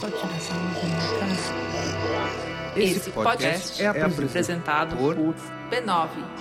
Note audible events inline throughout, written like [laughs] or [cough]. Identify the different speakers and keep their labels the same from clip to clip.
Speaker 1: Pode tirar essa Esse podcast é apresentado por b9.com.br.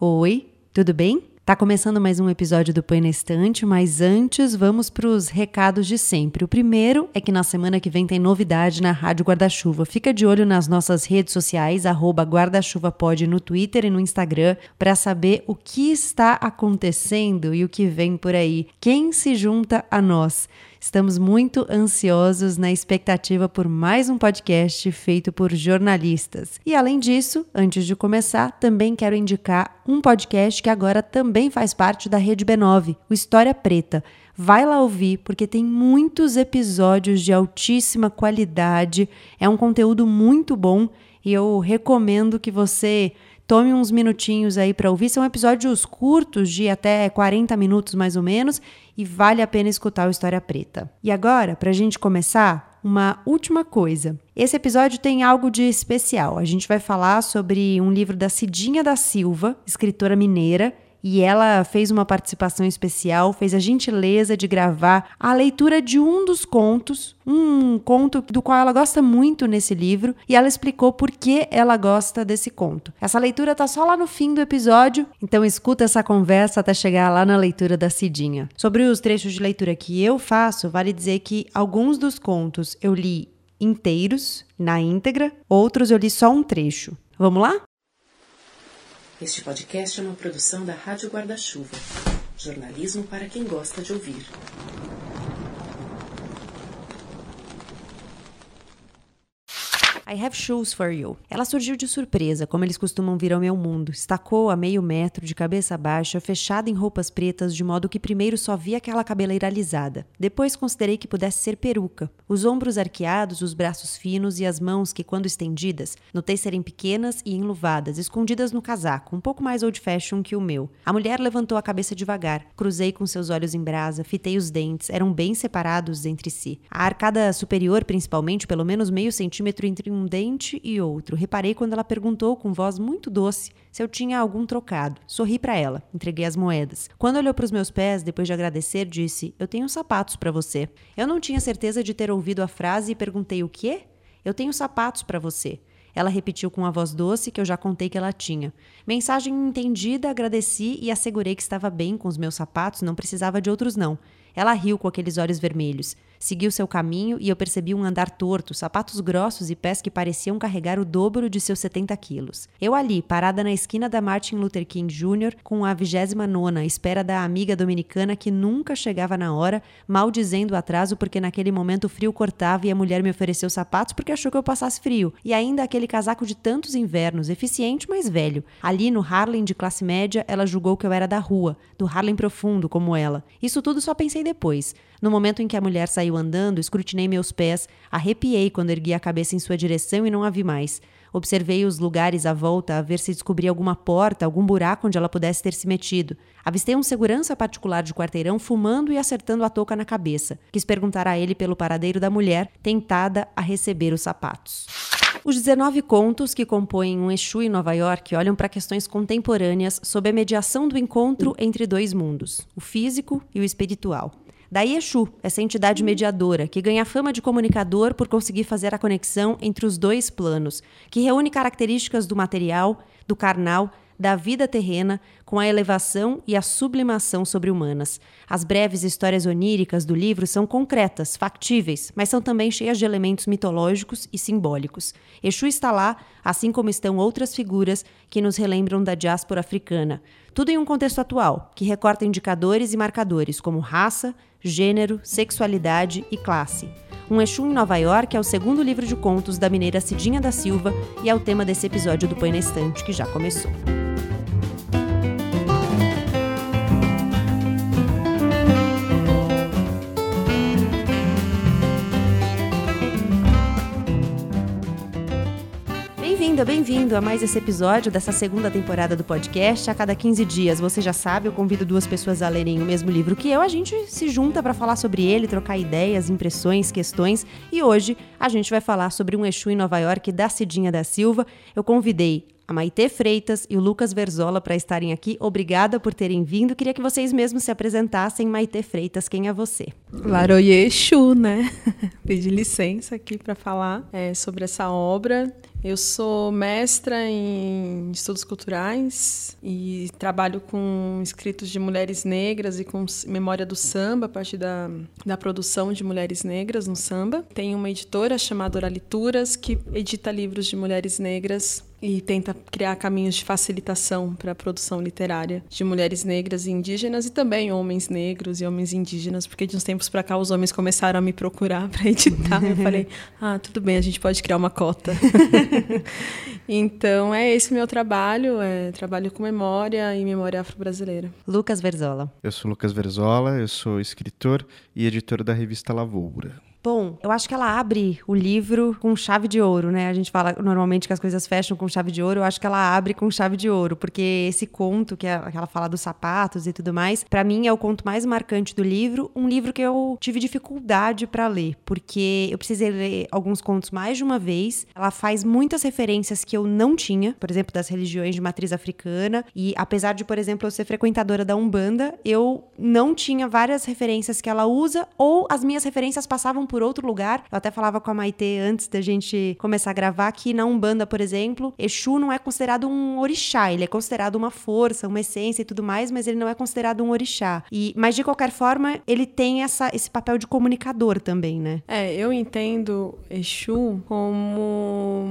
Speaker 2: Oi, tudo bem? Tá começando mais um episódio do Põe na Estante, mas antes vamos para os recados de sempre. O primeiro é que na semana que vem tem novidade na Rádio Guarda-Chuva. Fica de olho nas nossas redes sociais, arroba guarda-chuva-pode no Twitter e no Instagram, para saber o que está acontecendo e o que vem por aí. Quem se junta a nós? Estamos muito ansiosos na expectativa por mais um podcast feito por jornalistas. E além disso, antes de começar, também quero indicar um podcast que agora também faz parte da Rede B9, o História Preta. Vai lá ouvir, porque tem muitos episódios de altíssima qualidade, é um conteúdo muito bom e eu recomendo que você tome uns minutinhos aí para ouvir. São episódios curtos, de até 40 minutos mais ou menos, e vale a pena escutar o História Preta. E agora, para a gente começar, uma última coisa. Esse episódio tem algo de especial. A gente vai falar sobre um livro da Cidinha da Silva, escritora mineira, e ela fez uma participação especial, fez a gentileza de gravar a leitura de um dos contos, um conto do qual ela gosta muito nesse livro, e ela explicou por que ela gosta desse conto. Essa leitura tá só lá no fim do episódio, então escuta essa conversa até chegar lá na leitura da Cidinha. Sobre os trechos de leitura que eu faço, vale dizer que alguns dos contos eu li inteiros, na íntegra, outros eu li só um trecho. Vamos lá?
Speaker 3: Este podcast é uma produção da Rádio Guarda-Chuva. Jornalismo para quem gosta de ouvir.
Speaker 2: I have shoes for you. Ela surgiu de surpresa, como eles costumam vir ao meu mundo. Estacou a meio metro, de cabeça baixa, fechada em roupas pretas, de modo que primeiro só vi aquela cabeleira alisada. Depois considerei que pudesse ser peruca. Os ombros arqueados, os braços finos e as mãos que, quando estendidas, notei serem pequenas e enluvadas, escondidas no casaco, um pouco mais old fashion que o meu. A mulher levantou a cabeça devagar. Cruzei com seus olhos em brasa, fitei os dentes, eram bem separados entre si. A arcada superior, principalmente, pelo menos meio centímetro entre um um dente e outro. Reparei quando ela perguntou com voz muito doce se eu tinha algum trocado. Sorri para ela, entreguei as moedas. Quando olhou para os meus pés, depois de agradecer, disse: Eu tenho sapatos para você. Eu não tinha certeza de ter ouvido a frase e perguntei: O quê? Eu tenho sapatos para você. Ela repetiu com a voz doce que eu já contei que ela tinha. Mensagem entendida, agradeci e assegurei que estava bem com os meus sapatos, não precisava de outros não. Ela riu com aqueles olhos vermelhos. Seguiu seu caminho e eu percebi um andar torto, sapatos grossos e pés que pareciam carregar o dobro de seus 70 quilos. Eu ali, parada na esquina da Martin Luther King Jr., com a 29 à espera da amiga dominicana que nunca chegava na hora, mal dizendo o atraso porque naquele momento o frio cortava e a mulher me ofereceu sapatos porque achou que eu passasse frio. E ainda aquele casaco de tantos invernos, eficiente, mas velho. Ali no Harlem de classe média, ela julgou que eu era da rua, do Harlem profundo, como ela. Isso tudo só pensei depois. No momento em que a mulher saiu andando, escrutinei meus pés, arrepiei quando ergui a cabeça em sua direção e não a vi mais. Observei os lugares à volta a ver se descobria alguma porta, algum buraco onde ela pudesse ter se metido. Avistei um segurança particular de quarteirão fumando e acertando a touca na cabeça. Quis perguntar a ele pelo paradeiro da mulher, tentada a receber os sapatos. Os 19 contos que compõem um Exu em Nova York olham para questões contemporâneas sob a mediação do encontro entre dois mundos, o físico e o espiritual. Daí Exu, essa entidade mediadora, que ganha fama de comunicador por conseguir fazer a conexão entre os dois planos, que reúne características do material, do carnal, da vida terrena com a elevação e a sublimação sobre-humanas. As breves histórias oníricas do livro são concretas, factíveis, mas são também cheias de elementos mitológicos e simbólicos. Exu está lá, assim como estão outras figuras que nos relembram da diáspora africana. Tudo em um contexto atual, que recorta indicadores e marcadores como raça, gênero, sexualidade e classe. Um Exu em Nova York é o segundo livro de contos da mineira Cidinha da Silva e é o tema desse episódio do Põe na Estante que já começou. Bem-vinda, bem-vindo a mais esse episódio dessa segunda temporada do podcast. A cada 15 dias, você já sabe, eu convido duas pessoas a lerem o mesmo livro que eu. A gente se junta para falar sobre ele, trocar ideias, impressões, questões. E hoje a gente vai falar sobre um Exu em Nova York da Cidinha da Silva. Eu convidei a Maite Freitas e o Lucas Verzola para estarem aqui. Obrigada por terem vindo. Queria que vocês mesmos se apresentassem. Maite Freitas, quem é você?
Speaker 4: Laroye Chu, né? [laughs] Pedi licença aqui para falar é, sobre essa obra. Eu sou mestra em estudos culturais e trabalho com escritos de mulheres negras e com memória do samba, a partir da, da produção de mulheres negras no samba. Tenho uma editora chamada Oralituras, que edita livros de mulheres negras e tenta criar caminhos de facilitação para a produção literária de mulheres negras e indígenas e também homens negros e homens indígenas, porque de uns tempos para cá os homens começaram a me procurar [laughs] para editar. Eu falei: [laughs] "Ah, tudo bem, a gente pode criar uma cota". [laughs] [laughs] então, é esse meu trabalho, é trabalho com memória e memória afro-brasileira.
Speaker 2: Lucas Verzola.
Speaker 5: Eu sou Lucas Verzola, eu sou escritor e editor da revista Lavoura.
Speaker 2: Bom, eu acho que ela abre o livro com chave de ouro, né? A gente fala normalmente que as coisas fecham com chave de ouro, eu acho que ela abre com chave de ouro, porque esse conto, que, é, ela fala dos sapatos e tudo mais, para mim é o conto mais marcante do livro, um livro que eu tive dificuldade para ler, porque eu precisei ler alguns contos mais de uma vez. Ela faz muitas referências que eu não tinha, por exemplo, das religiões de matriz africana, e apesar de, por exemplo, eu ser frequentadora da Umbanda, eu não tinha várias referências que ela usa, ou as minhas referências passavam por outro lugar. Eu até falava com a Maite antes da gente começar a gravar que na Umbanda, por exemplo, Exu não é considerado um orixá, ele é considerado uma força, uma essência e tudo mais, mas ele não é considerado um orixá. E, mas de qualquer forma, ele tem essa, esse papel de comunicador também, né?
Speaker 4: É, eu entendo Exu como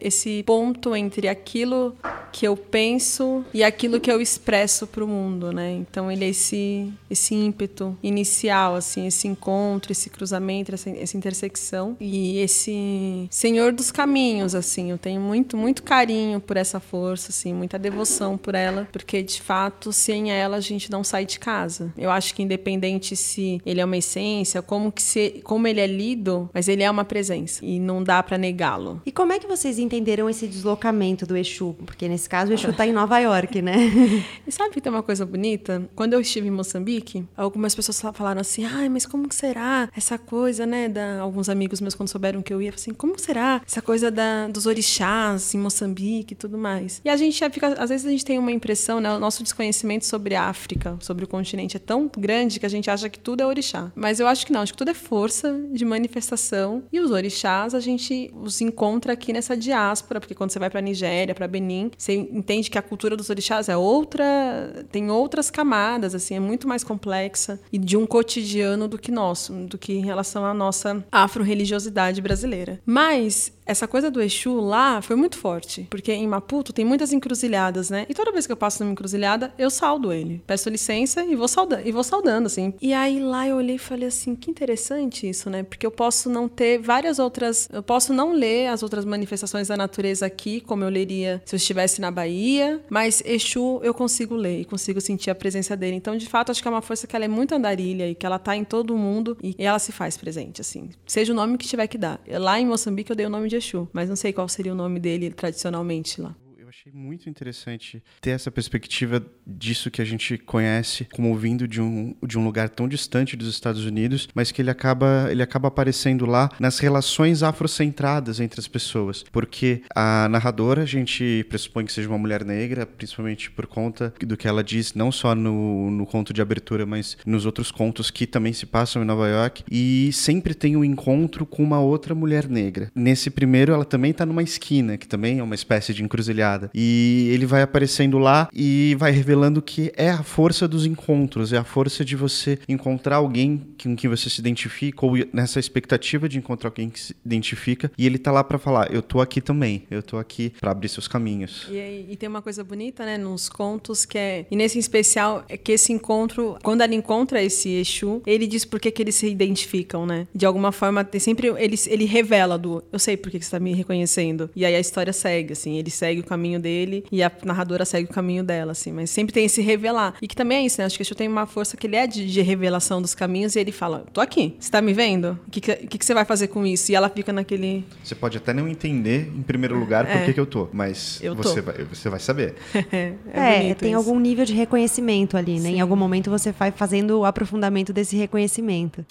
Speaker 4: esse ponto entre aquilo que eu penso e aquilo que eu expresso para o mundo, né? Então ele é esse esse ímpeto inicial, assim, esse encontro, esse cruzamento, essa, essa intersecção e esse senhor dos caminhos, assim. Eu tenho muito, muito carinho por essa força, assim, muita devoção por ela, porque de fato, sem ela a gente não sai de casa. Eu acho que independente se ele é uma essência, como que se, como ele é lido, mas ele é uma presença e não dá para negá-lo.
Speaker 2: E como é que vocês entenderam esse deslocamento do Exu? Porque nesse caso o Exu está em Nova York, né? [laughs]
Speaker 4: e sabe que tem uma coisa bonita? Quando eu estive em Moçambique, algumas pessoas falaram assim: "Ai, mas como que será essa coisa, né, da alguns amigos meus quando souberam que eu ia, assim, como será essa coisa da, dos orixás em Moçambique e tudo mais?". E a gente já fica, às vezes a gente tem uma impressão, né, o nosso desconhecimento sobre a África, sobre o continente é tão grande que a gente acha que tudo é orixá. Mas eu acho que não, acho que tudo é força de manifestação e os orixás a gente os encontra aqui nessa diáspora, porque quando você vai para Nigéria, para Benin, você entende que a cultura dos orixás é outra, tem outras camadas, assim, é muito mais complexa e de um cotidiano do que nosso, do que em relação à nossa afro-religiosidade brasileira. Mas essa coisa do Exu lá foi muito forte, porque em Maputo tem muitas encruzilhadas, né? E toda vez que eu passo numa encruzilhada, eu saldo ele. Peço licença e vou saudando, e vou saudando assim. E aí lá eu olhei e falei assim, que interessante isso, né? Porque eu posso não ter várias outras, eu posso não ler as outras manifestações da natureza aqui, como eu leria se eu estivesse na Bahia, mas Exu eu consigo ler e consigo sentir a presença dele. Então, de fato, acho que é uma força que ela é muito andarilha e que ela tá em todo mundo e ela se faz presente, assim. Seja o nome que tiver que dar. Lá em Moçambique eu dei o nome de Exu, mas não sei qual seria o nome dele tradicionalmente lá
Speaker 5: achei muito interessante ter essa perspectiva disso que a gente conhece como vindo de um, de um lugar tão distante dos Estados Unidos, mas que ele acaba, ele acaba aparecendo lá nas relações afrocentradas entre as pessoas. Porque a narradora, a gente pressupõe que seja uma mulher negra, principalmente por conta do que ela diz, não só no, no conto de abertura, mas nos outros contos que também se passam em Nova York, e sempre tem um encontro com uma outra mulher negra. Nesse primeiro, ela também está numa esquina, que também é uma espécie de encruzilhada e ele vai aparecendo lá e vai revelando que é a força dos encontros, é a força de você encontrar alguém com quem você se identifica, ou nessa expectativa de encontrar alguém que se identifica, e ele tá lá para falar: eu tô aqui também, eu tô aqui para abrir seus caminhos.
Speaker 4: E, e, tem uma coisa bonita, né, nos contos, que é. E nesse especial, é que esse encontro, quando ela encontra esse Exu, ele diz por que, que eles se identificam, né? De alguma forma, sempre ele, ele revela do eu sei por que, que você tá me reconhecendo. E aí a história segue, assim, ele segue o caminho dele e a narradora segue o caminho dela, assim. Mas sempre tem esse revelar. E que também é isso, né? Acho que o tem uma força que ele é de, de revelação dos caminhos e ele fala: tô aqui, você tá me vendo? O que, que, que, você vai fazer com isso? E ela fica naquele.
Speaker 5: Você pode até não entender, em primeiro lugar, por é. que, que eu tô, mas eu você, tô. Vai, você vai saber. [laughs]
Speaker 2: é, é tem isso. algum nível de reconhecimento ali, né? Sim. Em algum momento você vai fazendo o aprofundamento desse reconhecimento.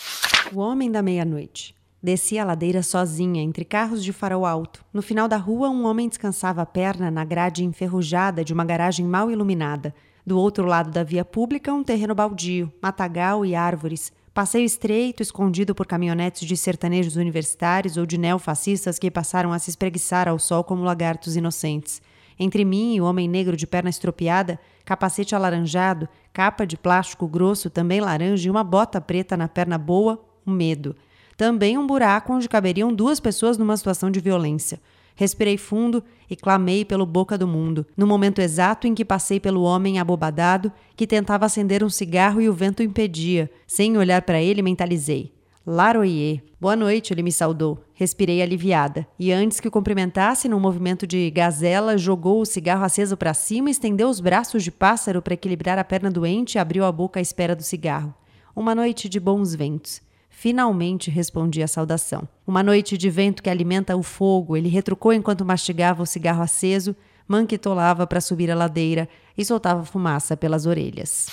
Speaker 2: O Homem da Meia-Noite. Desci a ladeira sozinha, entre carros de farol alto. No final da rua, um homem descansava a perna na grade enferrujada de uma garagem mal iluminada. Do outro lado da via pública, um terreno baldio, matagal e árvores. Passeio estreito, escondido por caminhonetes de sertanejos universitários ou de neofascistas que passaram a se espreguiçar ao sol como lagartos inocentes. Entre mim e o homem negro de perna estropiada, capacete alaranjado, capa de plástico grosso também laranja e uma bota preta na perna boa, um medo. Também um buraco onde caberiam duas pessoas numa situação de violência. Respirei fundo e clamei pelo boca do mundo, no momento exato em que passei pelo homem abobadado que tentava acender um cigarro e o vento impedia. Sem olhar para ele, mentalizei. Laroyer. Boa noite, ele me saudou. Respirei aliviada. E antes que o cumprimentasse, num movimento de gazela, jogou o cigarro aceso para cima, estendeu os braços de pássaro para equilibrar a perna doente e abriu a boca à espera do cigarro. Uma noite de bons ventos. Finalmente respondi a saudação. Uma noite de vento que alimenta o fogo, ele retrucou enquanto mastigava o cigarro aceso, manquitolava para subir a ladeira e soltava fumaça pelas orelhas.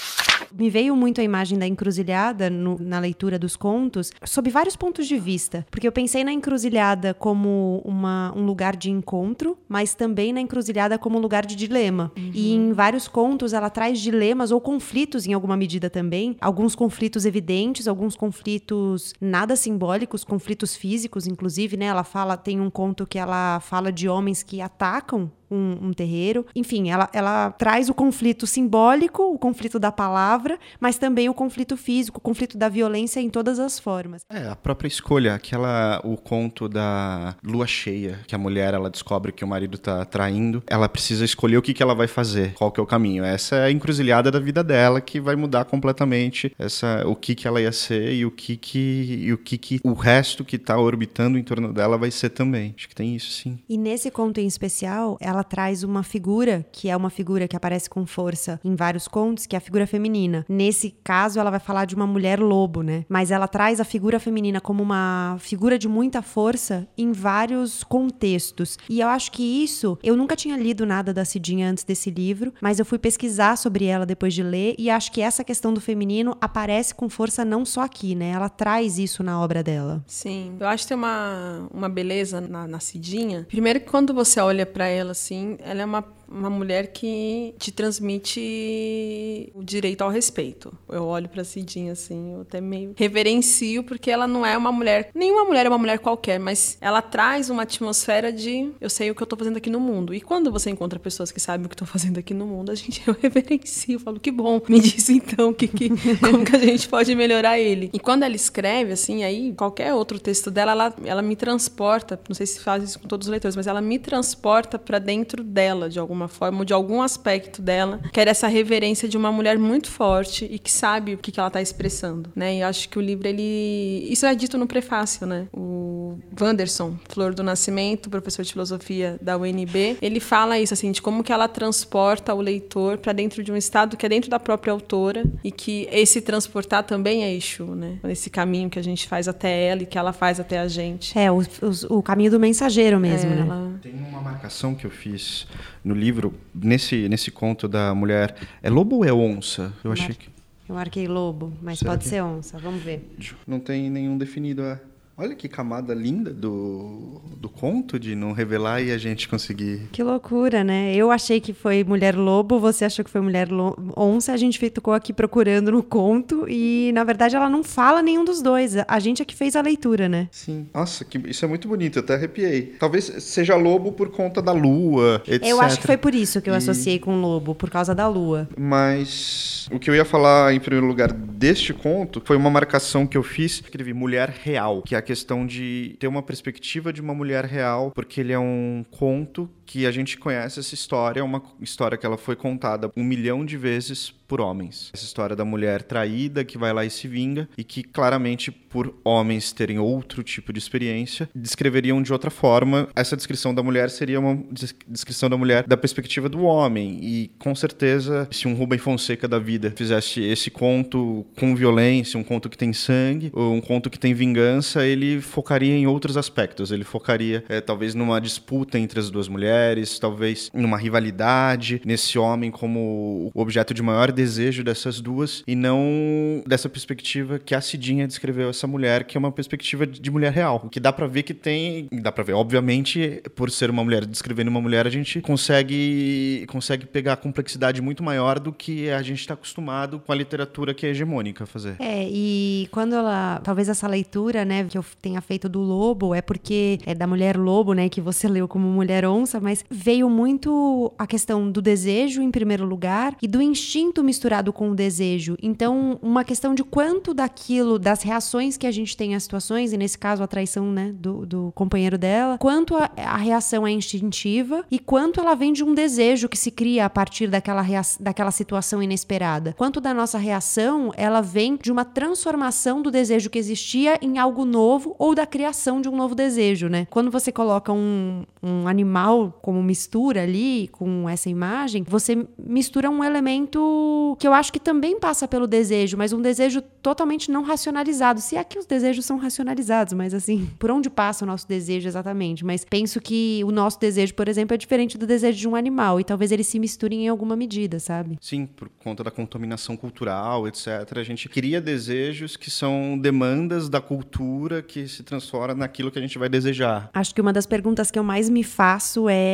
Speaker 2: Me veio muito a imagem da encruzilhada no, na leitura dos contos, sob vários pontos de vista. Porque eu pensei na encruzilhada como uma, um lugar de encontro, mas também na encruzilhada como um lugar de dilema. Uhum. E em vários contos ela traz dilemas ou conflitos em alguma medida também. Alguns conflitos evidentes, alguns conflitos nada simbólicos, conflitos físicos, inclusive, né? Ela fala, tem um conto que ela fala de homens que atacam um, um, terreiro. Enfim, ela, ela traz o conflito simbólico, o conflito da palavra, mas também o conflito físico, o conflito da violência em todas as formas.
Speaker 5: É, a própria escolha, aquela o conto da lua cheia, que a mulher ela descobre que o marido está traindo, ela precisa escolher o que, que ela vai fazer, qual que é o caminho. Essa é a encruzilhada da vida dela que vai mudar completamente essa o que que ela ia ser e o que que e o que que o resto que está orbitando em torno dela vai ser também. Acho que tem isso sim.
Speaker 2: E nesse conto em especial, ela ela traz uma figura que é uma figura que aparece com força em vários contos, que é a figura feminina. Nesse caso, ela vai falar de uma mulher lobo, né? Mas ela traz a figura feminina como uma figura de muita força em vários contextos. E eu acho que isso, eu nunca tinha lido nada da Cidinha antes desse livro, mas eu fui pesquisar sobre ela depois de ler e acho que essa questão do feminino aparece com força não só aqui, né? Ela traz isso na obra dela.
Speaker 4: Sim, eu acho que tem uma, uma beleza na, na Cidinha. Primeiro que quando você olha para ela assim, ela é uma uma mulher que te transmite o direito ao respeito. Eu olho pra Cidinha assim, eu até meio reverencio, porque ela não é uma mulher. Nenhuma mulher é uma mulher qualquer, mas ela traz uma atmosfera de eu sei o que eu tô fazendo aqui no mundo. E quando você encontra pessoas que sabem o que estão [laughs] fazendo aqui no mundo, a gente eu reverencio, eu falo que bom. Me diz então que, que [laughs] como que a gente pode melhorar ele. E quando ela escreve assim, aí qualquer outro texto dela, ela, ela me transporta, não sei se faz isso com todos os leitores, mas ela me transporta para dentro dela de alguma alguma forma, ou de algum aspecto dela, que era essa reverência de uma mulher muito forte e que sabe o que, que ela está expressando, né? E acho que o livro, ele... Isso é dito no prefácio, né? O Wanderson, Flor do Nascimento, professor de filosofia da UNB, ele fala isso, assim, de como que ela transporta o leitor para dentro de um estado que é dentro da própria autora e que esse transportar também é Exu, né? Esse caminho que a gente faz até ela e que ela faz até a gente.
Speaker 2: É, o, o, o caminho do mensageiro mesmo, é, né? Ela...
Speaker 5: Tem uma marcação que eu fiz no livro, nesse, nesse conto da mulher. É lobo ou é onça?
Speaker 2: Eu achei que. Eu marquei lobo, mas Será pode que... ser onça, vamos ver.
Speaker 5: Não tem nenhum definido. É. Olha que camada linda do, do conto de não revelar e a gente conseguir.
Speaker 2: Que loucura, né? Eu achei que foi mulher lobo, você achou que foi mulher onça, a gente ficou aqui procurando no conto e na verdade ela não fala nenhum dos dois. A gente é que fez a leitura, né?
Speaker 5: Sim. Nossa, que, isso é muito bonito, eu até arrepiei. Talvez seja lobo por conta da lua, etc.
Speaker 2: Eu acho que foi por isso que eu e... associei com lobo, por causa da lua.
Speaker 5: Mas o que eu ia falar em primeiro lugar deste conto foi uma marcação que eu fiz, escrevi mulher real, que é questão de ter uma perspectiva de uma mulher real, porque ele é um conto que a gente conhece essa história, é uma história que ela foi contada um milhão de vezes por homens. Essa história da mulher traída que vai lá e se vinga e que claramente por homens terem outro tipo de experiência descreveriam de outra forma. Essa descrição da mulher seria uma descrição da mulher da perspectiva do homem e com certeza se um Rubem Fonseca da vida fizesse esse conto com violência, um conto que tem sangue, ou um conto que tem vingança, ele focaria em outros aspectos. Ele focaria é, talvez numa disputa entre as duas mulheres mulheres, talvez numa rivalidade, nesse homem como o objeto de maior desejo dessas duas, e não dessa perspectiva que a Cidinha descreveu essa mulher, que é uma perspectiva de mulher real, que dá para ver que tem, dá para ver, obviamente, por ser uma mulher descrevendo uma mulher, a gente consegue consegue pegar a complexidade muito maior do que a gente está acostumado com a literatura que é hegemônica a fazer.
Speaker 2: É, e quando ela, talvez essa leitura, né, que eu tenha feito do lobo, é porque é da mulher lobo, né, que você leu como mulher onça, mas veio muito a questão do desejo em primeiro lugar e do instinto misturado com o desejo. Então, uma questão de quanto daquilo, das reações que a gente tem às situações, e nesse caso a traição, né, do, do companheiro dela, quanto a, a reação é instintiva e quanto ela vem de um desejo que se cria a partir daquela, daquela situação inesperada. Quanto da nossa reação, ela vem de uma transformação do desejo que existia em algo novo ou da criação de um novo desejo, né? Quando você coloca um, um animal como mistura ali com essa imagem, você mistura um elemento que eu acho que também passa pelo desejo, mas um desejo totalmente não racionalizado. Se é que os desejos são racionalizados, mas assim, por onde passa o nosso desejo exatamente? Mas penso que o nosso desejo, por exemplo, é diferente do desejo de um animal e talvez eles se misturem em alguma medida, sabe?
Speaker 5: Sim, por conta da contaminação cultural, etc. A gente cria desejos que são demandas da cultura que se transforma naquilo que a gente vai desejar.
Speaker 2: Acho que uma das perguntas que eu mais me faço é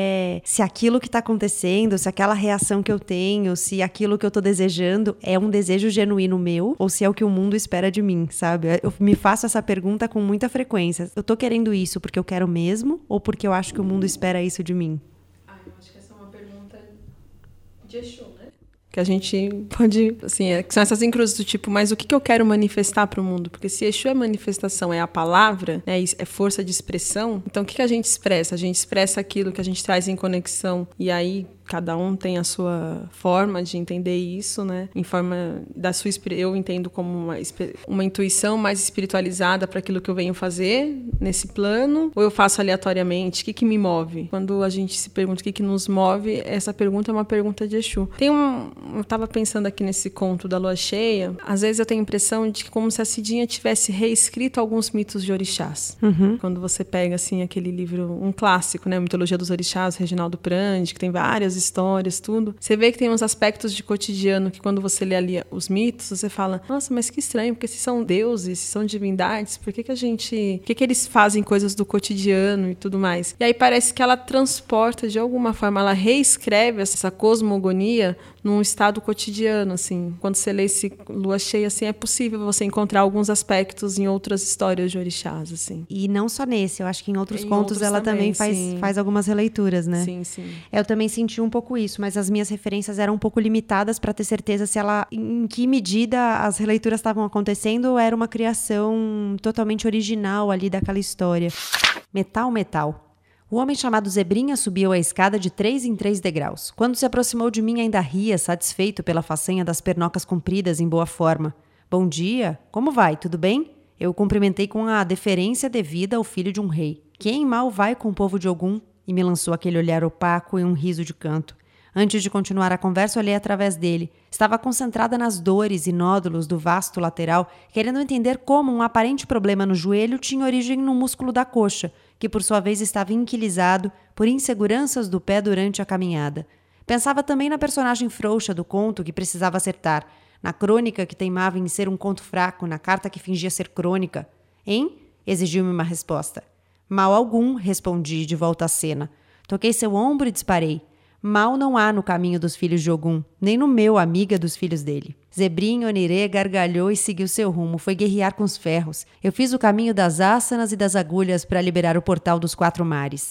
Speaker 2: se aquilo que está acontecendo, se aquela reação que eu tenho, se aquilo que eu estou desejando é um desejo genuíno meu ou se é o que o mundo espera de mim, sabe? Eu me faço essa pergunta com muita frequência. Eu estou querendo isso porque eu quero mesmo ou porque eu acho que o mundo espera isso de mim?
Speaker 4: Ah, eu acho que essa é uma pergunta de Exu, né? Que a gente pode, assim, é, são essas encruzes do tipo, mas o que, que eu quero manifestar para o mundo? Porque se Exu é manifestação, é a palavra, né, é força de expressão, então o que, que a gente expressa? A gente expressa aquilo que a gente traz em conexão, e aí cada um tem a sua forma de entender isso, né? Em forma da sua eu entendo como uma, uma intuição mais espiritualizada para aquilo que eu venho fazer nesse plano, ou eu faço aleatoriamente? O que, que me move? Quando a gente se pergunta o que, que nos move, essa pergunta é uma pergunta de Exu. Tem um, eu estava pensando aqui nesse conto da lua cheia, às vezes eu tenho a impressão de que como se a Cidinha tivesse reescrito alguns mitos de orixás.
Speaker 2: Uhum.
Speaker 4: Quando você pega assim aquele livro, um clássico, né, Mitologia dos Orixás, Reginaldo Prandi, que tem várias várias histórias, tudo. Você vê que tem uns aspectos de cotidiano que quando você lê ali os mitos, você fala, nossa, mas que estranho, porque se são deuses, se são divindades, por que, que a gente. Por que, que eles fazem coisas do cotidiano e tudo mais? E aí parece que ela transporta, de alguma forma, ela reescreve essa cosmogonia num estado cotidiano, assim. Quando você lê esse lua cheia, assim, é possível você encontrar alguns aspectos em outras histórias de orixás, assim.
Speaker 2: E não só nesse, eu acho que em outros em contos outros ela também, também faz, faz algumas releituras, né?
Speaker 4: Sim, sim.
Speaker 2: Eu também senti um pouco isso, mas as minhas referências eram um pouco limitadas para ter certeza se ela, em que medida as releituras estavam acontecendo ou era uma criação totalmente original ali daquela história. Metal, metal. O homem chamado Zebrinha subiu a escada de três em três degraus. Quando se aproximou de mim, ainda ria, satisfeito pela façanha das pernocas compridas em boa forma. Bom dia, como vai? Tudo bem? Eu o cumprimentei com a deferência devida ao filho de um rei. Quem mal vai com o povo de Ogum? E me lançou aquele olhar opaco e um riso de canto. Antes de continuar a conversa, olhei através dele. Estava concentrada nas dores e nódulos do vasto lateral, querendo entender como um aparente problema no joelho tinha origem no músculo da coxa, que por sua vez estava inquilizado por inseguranças do pé durante a caminhada. Pensava também na personagem frouxa do conto que precisava acertar, na crônica que teimava em ser um conto fraco, na carta que fingia ser crônica. Hein? exigiu-me uma resposta. Mal algum, respondi de volta à cena. Toquei seu ombro e disparei. Mal não há no caminho dos filhos de Ogum, nem no meu, amiga dos filhos dele. Zebrinho Onirê gargalhou e seguiu seu rumo, foi guerrear com os ferros. Eu fiz o caminho das ásanas e das agulhas para liberar o portal dos quatro mares.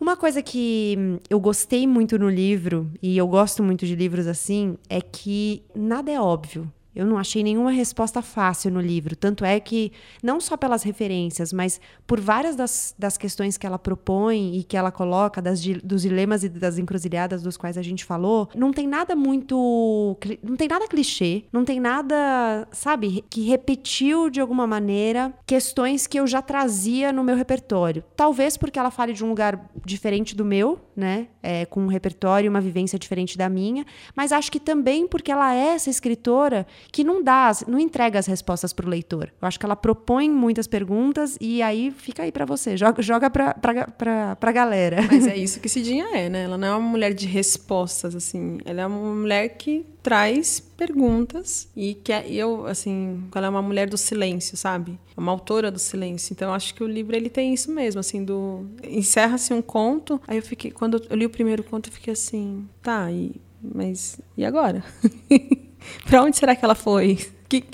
Speaker 2: Uma coisa que eu gostei muito no livro, e eu gosto muito de livros assim, é que nada é óbvio. Eu não achei nenhuma resposta fácil no livro. Tanto é que, não só pelas referências, mas por várias das, das questões que ela propõe e que ela coloca, das, dos dilemas e das encruzilhadas dos quais a gente falou, não tem nada muito. Não tem nada clichê, não tem nada, sabe, que repetiu de alguma maneira questões que eu já trazia no meu repertório. Talvez porque ela fale de um lugar diferente do meu, né? É, com um repertório e uma vivência diferente da minha, mas acho que também porque ela é essa escritora que não dá, não entrega as respostas para o leitor. Eu acho que ela propõe muitas perguntas e aí fica aí para você, joga, joga para a galera.
Speaker 4: Mas é [laughs] isso que Cidinha é, né? Ela não é uma mulher de respostas, assim. Ela é uma mulher que traz perguntas e que é, eu, assim, ela é uma mulher do silêncio, sabe? É uma autora do silêncio. Então, acho que o livro ele tem isso mesmo, assim, do encerra-se um conto. Aí eu fiquei, quando eu li o primeiro conto, eu fiquei assim, tá, e mas e agora? [laughs] para onde será que ela foi? Que,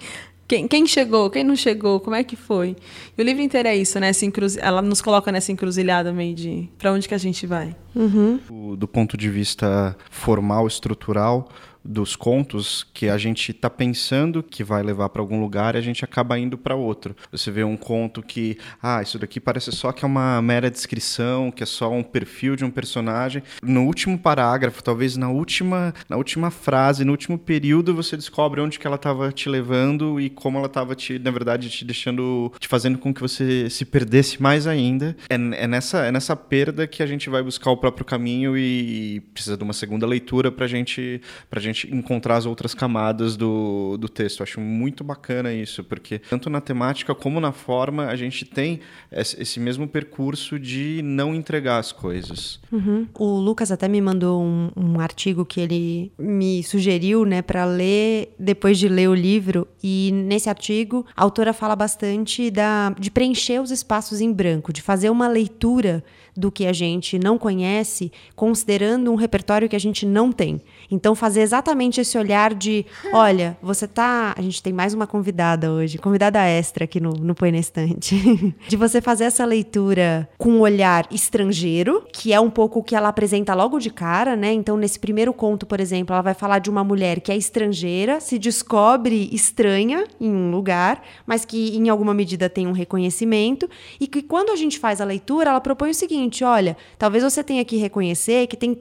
Speaker 4: quem, quem, chegou, quem não chegou, como é que foi? E o livro inteiro é isso, né? Encruz... Ela nos coloca nessa encruzilhada meio de para onde que a gente vai.
Speaker 2: Uhum.
Speaker 5: Do ponto de vista formal, estrutural, dos contos que a gente está pensando que vai levar para algum lugar e a gente acaba indo para outro. Você vê um conto que, ah, isso daqui parece só que é uma mera descrição, que é só um perfil de um personagem. No último parágrafo, talvez na última, na última frase, no último período, você descobre onde que ela estava te levando e como ela estava te, na verdade, te deixando, te fazendo com que você se perdesse mais ainda. É, é nessa, é nessa perda que a gente vai buscar o próprio caminho e precisa de uma segunda leitura para gente, a gente gente encontrar as outras camadas do, do texto. Eu acho muito bacana isso, porque tanto na temática como na forma a gente tem esse mesmo percurso de não entregar as coisas.
Speaker 2: Uhum. O Lucas até me mandou um, um artigo que ele me sugeriu né, para ler depois de ler o livro, e nesse artigo a autora fala bastante da, de preencher os espaços em branco, de fazer uma leitura do que a gente não conhece, considerando um repertório que a gente não tem. Então, fazer exatamente esse olhar de: olha, você tá. A gente tem mais uma convidada hoje, convidada extra aqui no, no Põe na Estante. [laughs] de você fazer essa leitura com um olhar estrangeiro, que é um pouco o que ela apresenta logo de cara, né? Então, nesse primeiro conto, por exemplo, ela vai falar de uma mulher que é estrangeira, se descobre estranha em um lugar, mas que em alguma medida tem um reconhecimento, e que quando a gente faz a leitura, ela propõe o seguinte: olha, talvez você tenha que reconhecer que tem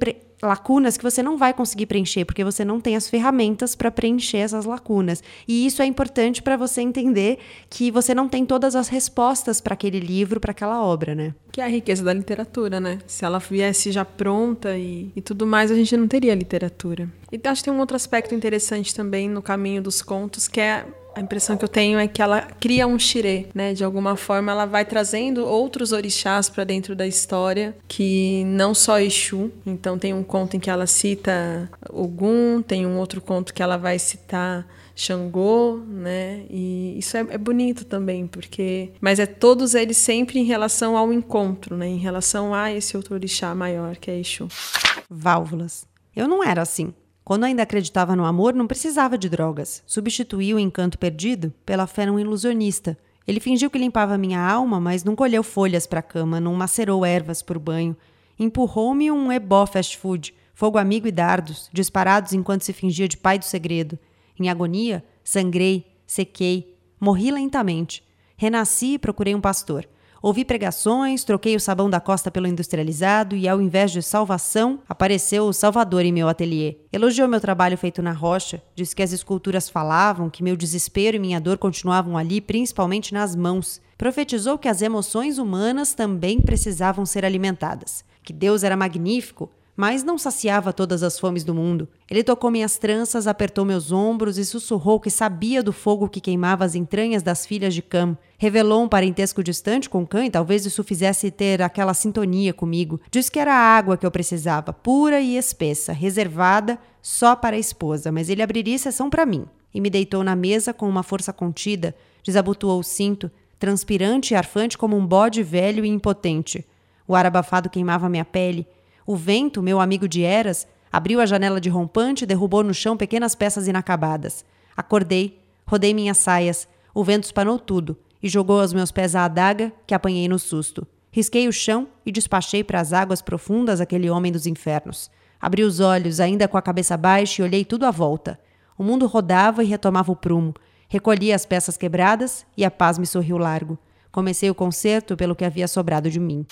Speaker 2: lacunas que você não vai conseguir preencher, porque você não tem as ferramentas para preencher essas lacunas. E isso é importante para você entender que você não tem todas as respostas para aquele livro, para aquela obra, né?
Speaker 4: Que é a riqueza da literatura, né? Se ela viesse já pronta e, e tudo mais, a gente não teria literatura. E acho que tem um outro aspecto interessante também no caminho dos contos, que é a impressão que eu tenho é que ela cria um xirê, né? De alguma forma ela vai trazendo outros orixás para dentro da história, que não só Exu. Então tem um conto em que ela cita Ogum, tem um outro conto que ela vai citar Xangô, né? E isso é, é, bonito também, porque. Mas é todos eles sempre em relação ao encontro, né? Em relação a esse outro orixá maior, que é Exu.
Speaker 2: Válvulas. Eu não era assim. Quando ainda acreditava no amor, não precisava de drogas. Substituí o encanto perdido pela fé num ilusionista. Ele fingiu que limpava minha alma, mas não colheu folhas para a cama, não macerou ervas por banho. Empurrou-me um ebó fast food, fogo amigo e dardos, disparados enquanto se fingia de pai do segredo. Em agonia, sangrei, sequei, morri lentamente. Renasci e procurei um pastor. Ouvi pregações, troquei o sabão da costa pelo industrializado e, ao invés de salvação, apareceu o Salvador em meu ateliê. Elogiou meu trabalho feito na rocha, disse que as esculturas falavam, que meu desespero e minha dor continuavam ali, principalmente nas mãos. Profetizou que as emoções humanas também precisavam ser alimentadas, que Deus era magnífico, mas não saciava todas as fomes do mundo. Ele tocou minhas tranças, apertou meus ombros e sussurrou que sabia do fogo que queimava as entranhas das filhas de Cam. Revelou um parentesco distante com Cam e talvez isso fizesse ter aquela sintonia comigo. Disse que era a água que eu precisava, pura e espessa, reservada só para a esposa, mas ele abriria exceção para mim. E me deitou na mesa com uma força contida, desabotoou o cinto, transpirante e arfante como um bode velho e impotente. O ar abafado queimava minha pele. O vento, meu amigo de Eras, abriu a janela de rompante e derrubou no chão pequenas peças inacabadas. Acordei, rodei minhas saias, o vento espanou tudo e jogou aos meus pés a adaga que apanhei no susto. Risquei o chão e despachei para as águas profundas aquele homem dos infernos. Abri os olhos, ainda com a cabeça baixa, e olhei tudo à volta. O mundo rodava e retomava o prumo. Recolhi as peças quebradas e a paz me sorriu largo. Comecei o concerto pelo que havia sobrado de mim.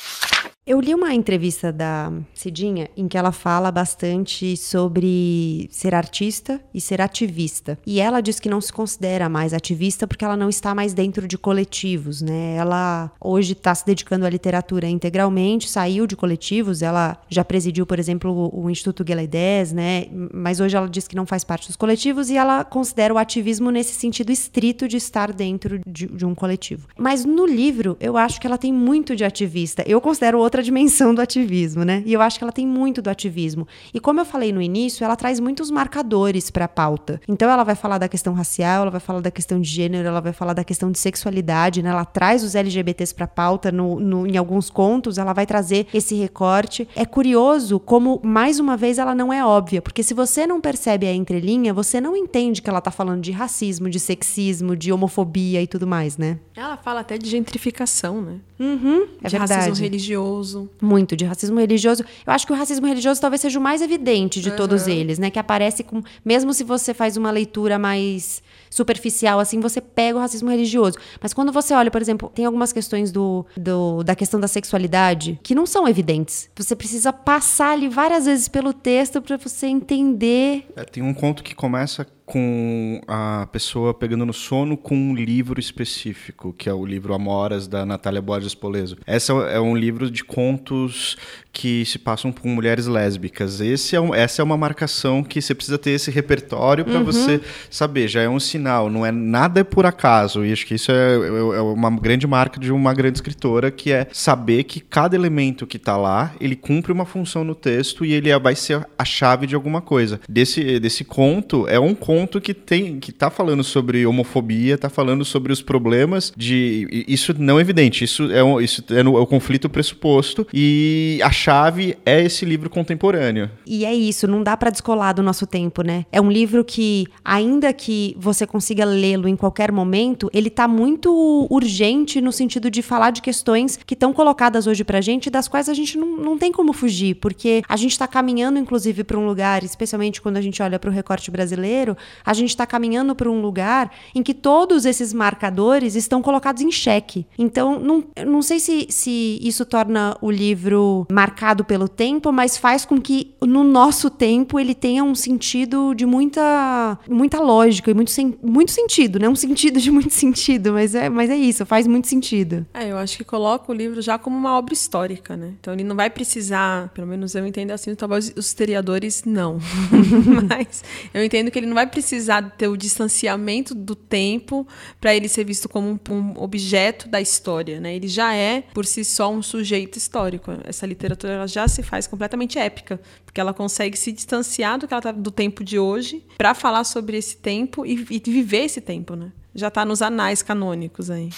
Speaker 2: Eu li uma entrevista da Cidinha em que ela fala bastante sobre ser artista e ser ativista. E ela diz que não se considera mais ativista porque ela não está mais dentro de coletivos, né? Ela hoje está se dedicando à literatura integralmente, saiu de coletivos, ela já presidiu, por exemplo, o Instituto Gueledés, né? Mas hoje ela diz que não faz parte dos coletivos e ela considera o ativismo nesse sentido estrito de estar dentro de, de um coletivo. Mas no livro, eu acho que ela tem muito de ativista. Eu considero outra dimensão do ativismo, né? E eu acho que ela tem muito do ativismo. E como eu falei no início, ela traz muitos marcadores para a pauta. Então ela vai falar da questão racial, ela vai falar da questão de gênero, ela vai falar da questão de sexualidade, né? Ela traz os LGBTs para a pauta no, no, em alguns contos, ela vai trazer esse recorte. É curioso como, mais uma vez, ela não é óbvia, porque se você não percebe a entrelinha, você não entende que ela tá falando de racismo, de sexismo, de homofobia e tudo mais, né?
Speaker 4: Ela fala até de gentrificação, né?
Speaker 2: Uhum, é
Speaker 4: de
Speaker 2: verdade.
Speaker 4: racismo religioso.
Speaker 2: Muito, de racismo religioso. Eu acho que o racismo religioso talvez seja o mais evidente de uhum. todos eles, né? Que aparece com. Mesmo se você faz uma leitura mais superficial, assim, você pega o racismo religioso. Mas quando você olha, por exemplo, tem algumas questões do, do, da questão da sexualidade que não são evidentes. Você precisa passar ali várias vezes pelo texto para você entender.
Speaker 5: É, tem um conto que começa com a pessoa pegando no sono com um livro específico, que é o livro Amoras, da Natália Borges Poleso. Essa é um livro de contos que se passam com mulheres lésbicas. Esse é um, essa é uma marcação que você precisa ter esse repertório para uhum. você saber. Já é um sinal, não é nada por acaso. E acho que isso é, é, é uma grande marca de uma grande escritora, que é saber que cada elemento que está lá, ele cumpre uma função no texto e ele é, vai ser a chave de alguma coisa. Desse, desse conto, é um conto ponto que tem que tá falando sobre homofobia, tá falando sobre os problemas de isso não é evidente, isso é, um, isso é, no, é o conflito pressuposto e a chave é esse livro contemporâneo.
Speaker 2: E é isso, não dá para descolar do nosso tempo, né? É um livro que ainda que você consiga lê-lo em qualquer momento, ele tá muito urgente no sentido de falar de questões que estão colocadas hoje pra gente, das quais a gente não, não tem como fugir, porque a gente está caminhando inclusive para um lugar, especialmente quando a gente olha para o recorte brasileiro, a gente está caminhando para um lugar em que todos esses marcadores estão colocados em xeque. Então, não, não sei se, se isso torna o livro marcado pelo tempo, mas faz com que no nosso tempo ele tenha um sentido de muita, muita lógica e muito, sen, muito sentido, né? Um sentido de muito sentido, mas é, mas é isso, faz muito sentido.
Speaker 4: É, eu acho que coloca o livro já como uma obra histórica, né? Então ele não vai precisar, pelo menos eu entendo assim, talvez os historiadores não. [laughs] mas eu entendo que ele não vai precisar ter o distanciamento do tempo para ele ser visto como um, um, objeto da história, né? Ele já é por si só um sujeito histórico. Essa literatura já se faz completamente épica, porque ela consegue se distanciar do que ela tá, do tempo de hoje para falar sobre esse tempo e, e viver esse tempo, né? Já está nos anais canônicos aí.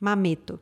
Speaker 2: Mameto.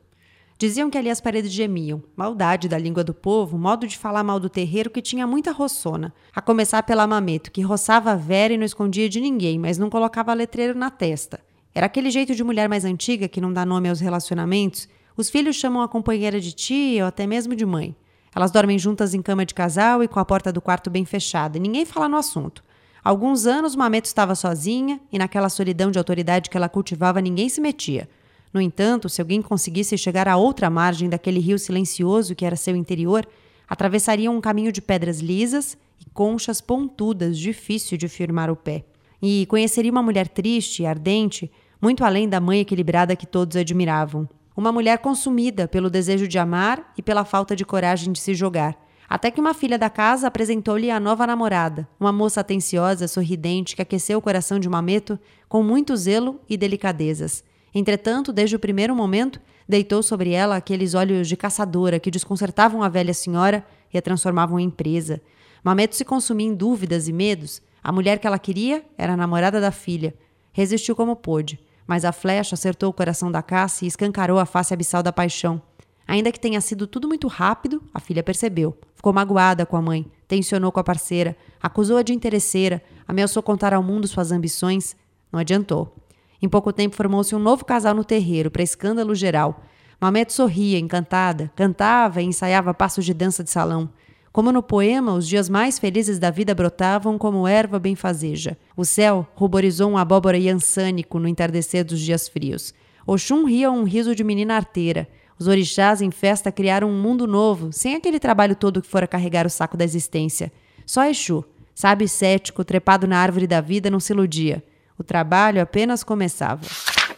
Speaker 2: Diziam que ali as paredes gemiam. Maldade da língua do povo, modo de falar mal do terreiro que tinha muita roçona. A começar pela Mameto, que roçava a Vera e não escondia de ninguém, mas não colocava letreiro na testa. Era aquele jeito de mulher mais antiga que não dá nome aos relacionamentos. Os filhos chamam a companheira de tia ou até mesmo de mãe. Elas dormem juntas em cama de casal e com a porta do quarto bem fechada, e ninguém fala no assunto. Há alguns anos, Mameto estava sozinha e naquela solidão de autoridade que ela cultivava, ninguém se metia. No entanto, se alguém conseguisse chegar à outra margem daquele rio silencioso que era seu interior, atravessariam um caminho de pedras lisas e conchas pontudas, difícil de firmar o pé. E conheceria uma mulher triste e ardente, muito além da mãe equilibrada que todos admiravam. Uma mulher consumida pelo desejo de amar e pela falta de coragem de se jogar. Até que uma filha da casa apresentou-lhe a nova namorada, uma moça atenciosa, sorridente, que aqueceu o coração de Mameto com muito zelo e delicadezas. Entretanto, desde o primeiro momento, deitou sobre ela aqueles olhos de caçadora que desconcertavam a velha senhora e a transformavam em presa. Mameto se consumia em dúvidas e medos. A mulher que ela queria era a namorada da filha. Resistiu como pôde, mas a flecha acertou o coração da caça e escancarou a face abissal da paixão. Ainda que tenha sido tudo muito rápido, a filha percebeu. Ficou magoada com a mãe, tensionou com a parceira, acusou-a de interesseira, ameaçou contar ao mundo suas ambições. Não adiantou. Em pouco tempo formou-se um novo casal no terreiro, para escândalo geral. Mameto sorria, encantada, cantava e ensaiava passos de dança de salão. Como no poema, os dias mais felizes da vida brotavam como erva benfazeja. O céu ruborizou um abóbora iansânico no entardecer dos dias frios. Oxum ria um riso de menina arteira. Os orixás em festa criaram um mundo novo, sem aquele trabalho todo que fora carregar o saco da existência. Só Exu, sábio cético, trepado na árvore da vida, não se iludia. O trabalho apenas começava.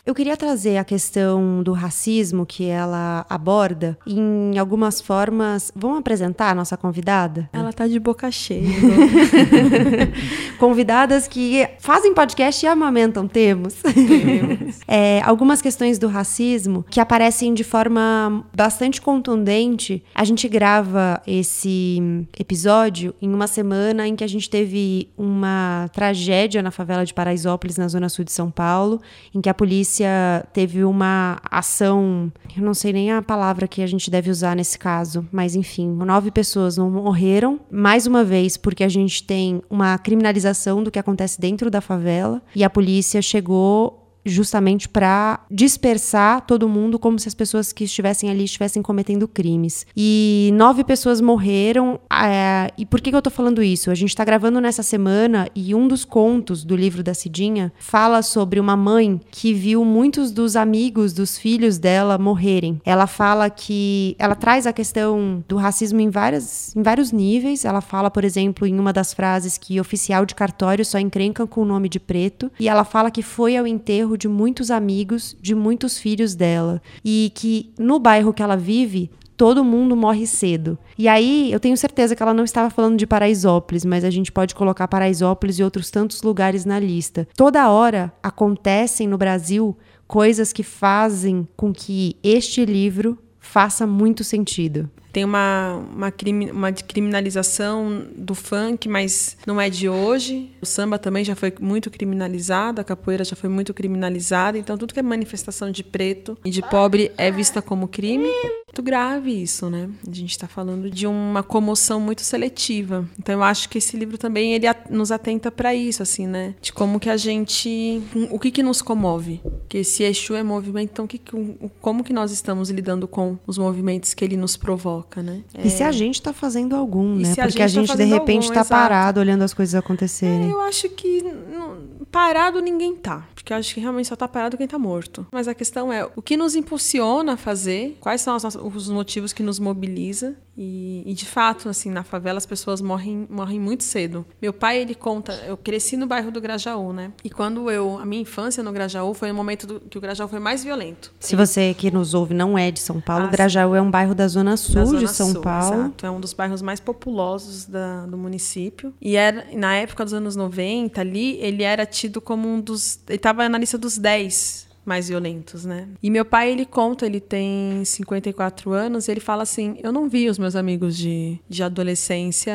Speaker 2: Eu queria trazer a questão do racismo que ela aborda em algumas formas. Vamos apresentar a nossa convidada?
Speaker 4: Ela tá de boca cheia. [laughs]
Speaker 2: Convidadas que fazem podcast e amamentam, temos.
Speaker 4: Temos. [laughs]
Speaker 2: É, algumas questões do racismo que aparecem de forma bastante contundente. A gente grava esse episódio em uma semana em que a gente teve uma tragédia na favela de Paraisópolis, na zona sul de São Paulo, em que a polícia teve uma ação, eu não sei nem a palavra que a gente deve usar nesse caso, mas enfim, nove pessoas não morreram, mais uma vez porque a gente tem uma criminalização do que acontece dentro da favela e a polícia chegou justamente para dispersar todo mundo como se as pessoas que estivessem ali estivessem cometendo crimes. E nove pessoas morreram. É, e por que, que eu tô falando isso? A gente está gravando nessa semana e um dos contos do livro da Cidinha fala sobre uma mãe que viu muitos dos amigos dos filhos dela morrerem. Ela fala que ela traz a questão do racismo em, várias, em vários níveis. Ela fala, por exemplo, em uma das frases que oficial de cartório só encrenca com o nome de preto. E ela fala que foi ao enterro de muitos amigos, de muitos filhos dela. E que no bairro que ela vive, todo mundo morre cedo. E aí, eu tenho certeza que ela não estava falando de Paraisópolis, mas a gente pode colocar Paraisópolis e outros tantos lugares na lista. Toda hora acontecem no Brasil coisas que fazem com que este livro faça muito sentido
Speaker 4: tem uma, uma, crime, uma criminalização do funk, mas não é de hoje. O samba também já foi muito criminalizado, a capoeira já foi muito criminalizada. Então, tudo que é manifestação de preto e de pobre é vista como crime. Muito grave isso, né? A gente está falando de uma comoção muito seletiva. Então, eu acho que esse livro também ele nos atenta para isso, assim, né? De como que a gente, o que que nos comove? Que esse Exu é movimento, então que, como que nós estamos lidando com os movimentos que ele nos provoca? Né?
Speaker 2: É... E se a gente está fazendo algum, né? Porque a gente, tá de repente está parado olhando as coisas acontecerem.
Speaker 4: É, eu acho que parado ninguém tá. Porque eu acho que realmente só tá parado quem tá morto. Mas a questão é o que nos impulsiona a fazer, quais são os motivos que nos mobiliza. E, e, de fato, assim, na favela as pessoas morrem, morrem muito cedo. Meu pai, ele conta, eu cresci no bairro do Grajaú, né? E quando eu, a minha infância no Grajaú foi o momento do, que o Grajaú foi mais violento.
Speaker 2: Se você que nos ouve não é de São Paulo, ah, Grajaú é um bairro da zona sul da zona de São sul, Paulo.
Speaker 4: Exato, é um dos bairros mais populosos da, do município. E era, na época dos anos 90, ali, ele era tido como um dos. Ele estava na lista dos 10 mais violentos, né? E meu pai, ele conta, ele tem 54 anos, ele fala assim: Eu não vi os meus amigos de, de adolescência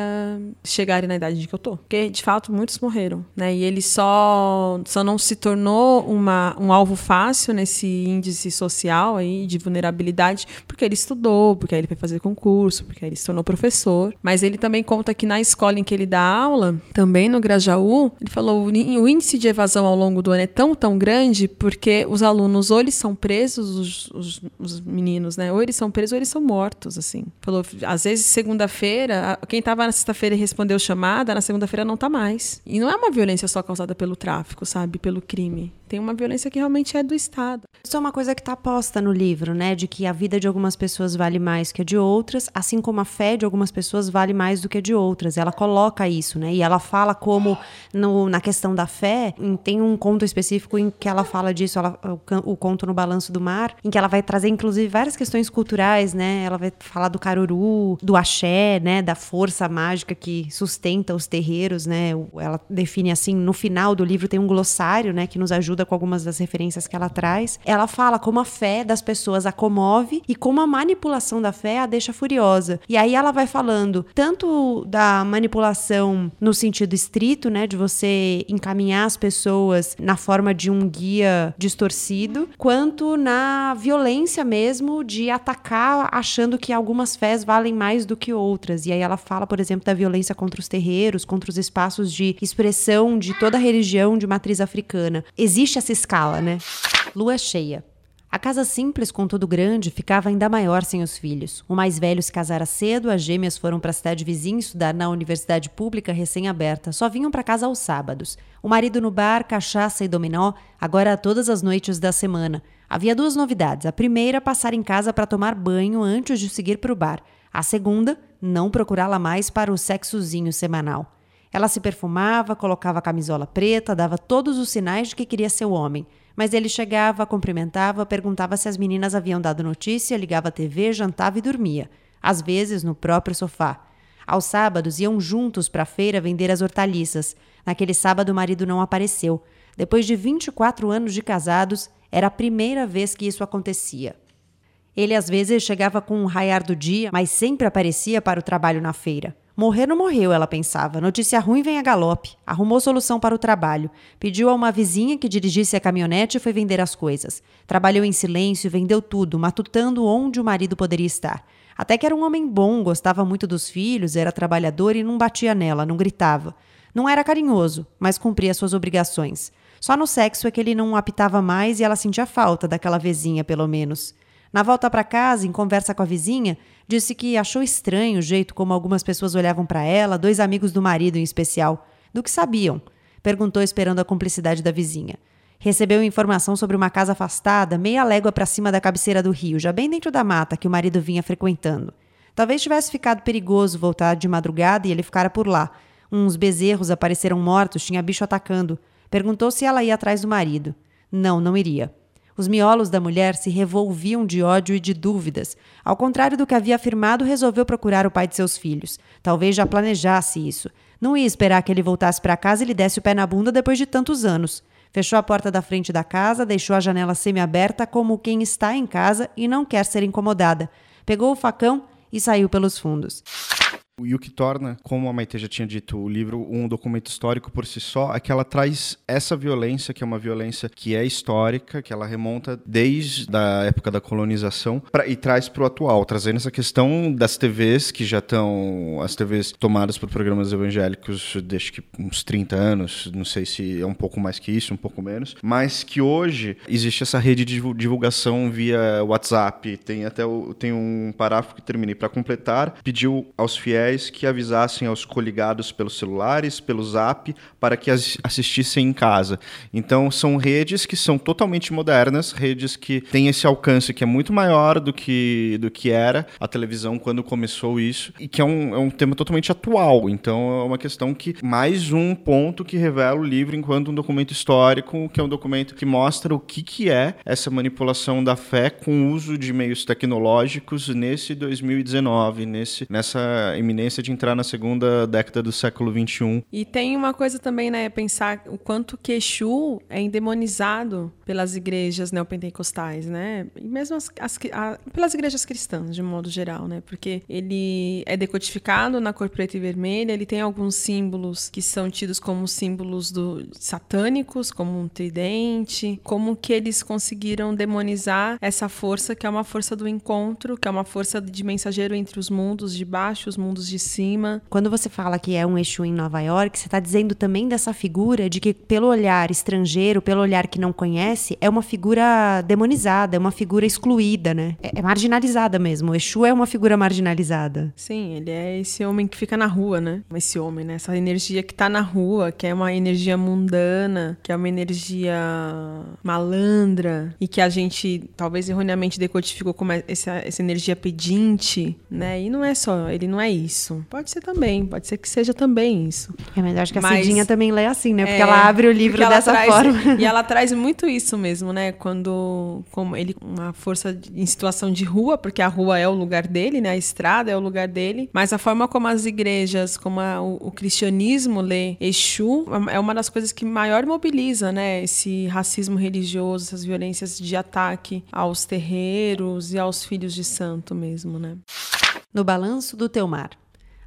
Speaker 4: chegarem na idade de que eu tô. Porque, de fato, muitos morreram, né? E ele só, só não se tornou uma, um alvo fácil nesse índice social aí de vulnerabilidade, porque ele estudou, porque ele foi fazer concurso, porque ele se tornou professor. Mas ele também conta que na escola em que ele dá aula, também no Grajaú, ele falou: o índice de evasão ao longo do ano é tão, tão grande porque os os alunos ou eles são presos, os, os, os, meninos, né? Ou eles são presos ou eles são mortos, assim. Falou, às vezes segunda-feira, quem estava na sexta-feira e respondeu chamada, na segunda-feira não está mais. E não é uma violência só causada pelo tráfico, sabe? Pelo crime. Tem uma violência que realmente é do Estado.
Speaker 2: Isso é uma coisa que está posta no livro, né? De que a vida de algumas pessoas vale mais que a de outras, assim como a fé de algumas pessoas vale mais do que a de outras. Ela coloca isso, né? E ela fala como, no, na questão da fé, tem um conto específico em que ela fala disso, ela, o, conto no Balanço do Mar, em que ela vai trazer, inclusive, várias questões culturais, né? Ela vai falar do caruru, do axé, né? Da força mágica que sustenta os terreiros, né? Ela define assim, no final do livro tem um glossário, né? Que nos ajuda com algumas das referências que ela traz. Ela fala como a fé das pessoas a comove e como a manipulação da fé a deixa furiosa. E aí ela vai falando tanto da manipulação no sentido estrito, né, de você encaminhar as pessoas na forma de um guia distorcido, quanto na violência mesmo de atacar achando que algumas fés valem mais do que outras. E aí ela fala, por exemplo, da violência contra os terreiros, contra os espaços de expressão de toda a religião de matriz africana. Existe existe essa escala, né? Lua cheia. A casa simples, contudo grande, ficava ainda maior sem os filhos. O mais velho se casara cedo, as gêmeas foram para a cidade vizinha estudar na universidade pública recém-aberta. Só vinham para casa aos sábados. O marido no bar, cachaça e dominó, agora todas as noites da semana. Havia duas novidades. A primeira, passar em casa para tomar banho antes de seguir para o bar. A segunda, não procurá-la mais para o sexozinho semanal. Ela se perfumava, colocava camisola preta, dava todos os sinais de que queria ser homem. Mas ele chegava, cumprimentava, perguntava se as meninas haviam dado notícia, ligava a TV, jantava e dormia. Às vezes no próprio sofá. Aos sábados iam juntos para a feira vender as hortaliças. Naquele sábado o marido não apareceu. Depois de 24 anos de casados, era a primeira vez que isso acontecia. Ele às vezes chegava com um raiar do dia, mas sempre aparecia para o trabalho na feira. Morrer não morreu, ela pensava. Notícia ruim vem a galope. Arrumou solução para o trabalho. Pediu a uma vizinha que dirigisse a caminhonete e foi vender as coisas. Trabalhou em silêncio, vendeu tudo, matutando onde o marido poderia estar. Até que era um homem bom, gostava muito dos filhos, era trabalhador e não batia nela, não gritava. Não era carinhoso, mas cumpria suas obrigações. Só no sexo é que ele não apitava mais e ela sentia falta daquela vizinha, pelo menos. Na volta para casa, em conversa com a vizinha, disse que achou estranho o jeito como algumas pessoas olhavam para ela, dois amigos do marido em especial, do que sabiam. Perguntou esperando a cumplicidade da vizinha. Recebeu informação sobre uma casa afastada, meia légua para cima da cabeceira do rio, já bem dentro da mata que o marido vinha frequentando. Talvez tivesse ficado perigoso voltar de madrugada e ele ficara por lá. Uns bezerros apareceram mortos, tinha bicho atacando. Perguntou se ela ia atrás do marido. Não, não iria. Os miolos da mulher se revolviam de ódio e de dúvidas. Ao contrário do que havia afirmado, resolveu procurar o pai de seus filhos. Talvez já planejasse isso. Não ia esperar que ele voltasse para casa e lhe desse o pé na bunda depois de tantos anos. Fechou a porta da frente da casa, deixou a janela semi-aberta como quem está em casa e não quer ser incomodada. Pegou o facão e saiu pelos fundos.
Speaker 5: E o que torna, como a Maite já tinha dito, o livro um documento histórico por si só, é que ela traz essa violência, que é uma violência que é histórica, que ela remonta desde a época da colonização pra, e traz para o atual, trazendo essa questão das TVs, que já estão, as TVs tomadas por programas evangélicos desde que uns 30 anos, não sei se é um pouco mais que isso, um pouco menos, mas que hoje existe essa rede de divulgação via WhatsApp, tem até tem um parágrafo que terminei para completar, pediu aos fiéis que avisassem aos coligados pelos celulares, pelo zap, para que assistissem em casa. Então, são redes que são totalmente modernas, redes que têm esse alcance que é muito maior do que, do que era a televisão quando começou isso, e que é um, é um tema totalmente atual. Então, é uma questão que, mais um ponto que revela o livro enquanto um documento histórico, que é um documento que mostra o que, que é essa manipulação da fé com o uso de meios tecnológicos nesse 2019, nesse, nessa eminência de entrar na segunda década do século XXI.
Speaker 4: E tem uma coisa também, né? Pensar o quanto que Exu é endemonizado pelas igrejas neopentecostais, né? E mesmo as, as a, pelas igrejas cristãs, de modo geral, né? Porque ele é decodificado na cor preta e vermelha, ele tem alguns símbolos que são tidos como símbolos do, satânicos, como um tridente, como que eles conseguiram demonizar essa força que é uma força do encontro, que é uma força de mensageiro entre os mundos de baixo os mundos de cima.
Speaker 2: Quando você fala que é um Exu em Nova York, você está dizendo também dessa figura de que, pelo olhar estrangeiro, pelo olhar que não conhece, é uma figura demonizada, é uma figura excluída, né? É, é marginalizada mesmo. O Exu é uma figura marginalizada.
Speaker 4: Sim, ele é esse homem que fica na rua, né? Esse homem, né? Essa energia que está na rua, que é uma energia mundana, que é uma energia malandra e que a gente talvez erroneamente decodificou como essa, essa energia pedinte, né? E não é só, ele não é isso isso. Pode ser também, pode ser que seja também isso.
Speaker 2: É, mas acho que a mas, Cidinha também lê assim, né? Porque é, ela abre o livro dessa
Speaker 4: traz,
Speaker 2: forma.
Speaker 4: E ela traz muito isso mesmo, né? Quando como ele uma força em situação de rua, porque a rua é o lugar dele, né? A estrada é o lugar dele, mas a forma como as igrejas, como a, o, o, cristianismo lê Exu, é uma das coisas que maior mobiliza, né? Esse racismo religioso, essas violências de ataque aos terreiros e aos filhos de santo mesmo, né?
Speaker 2: No balanço do teu mar.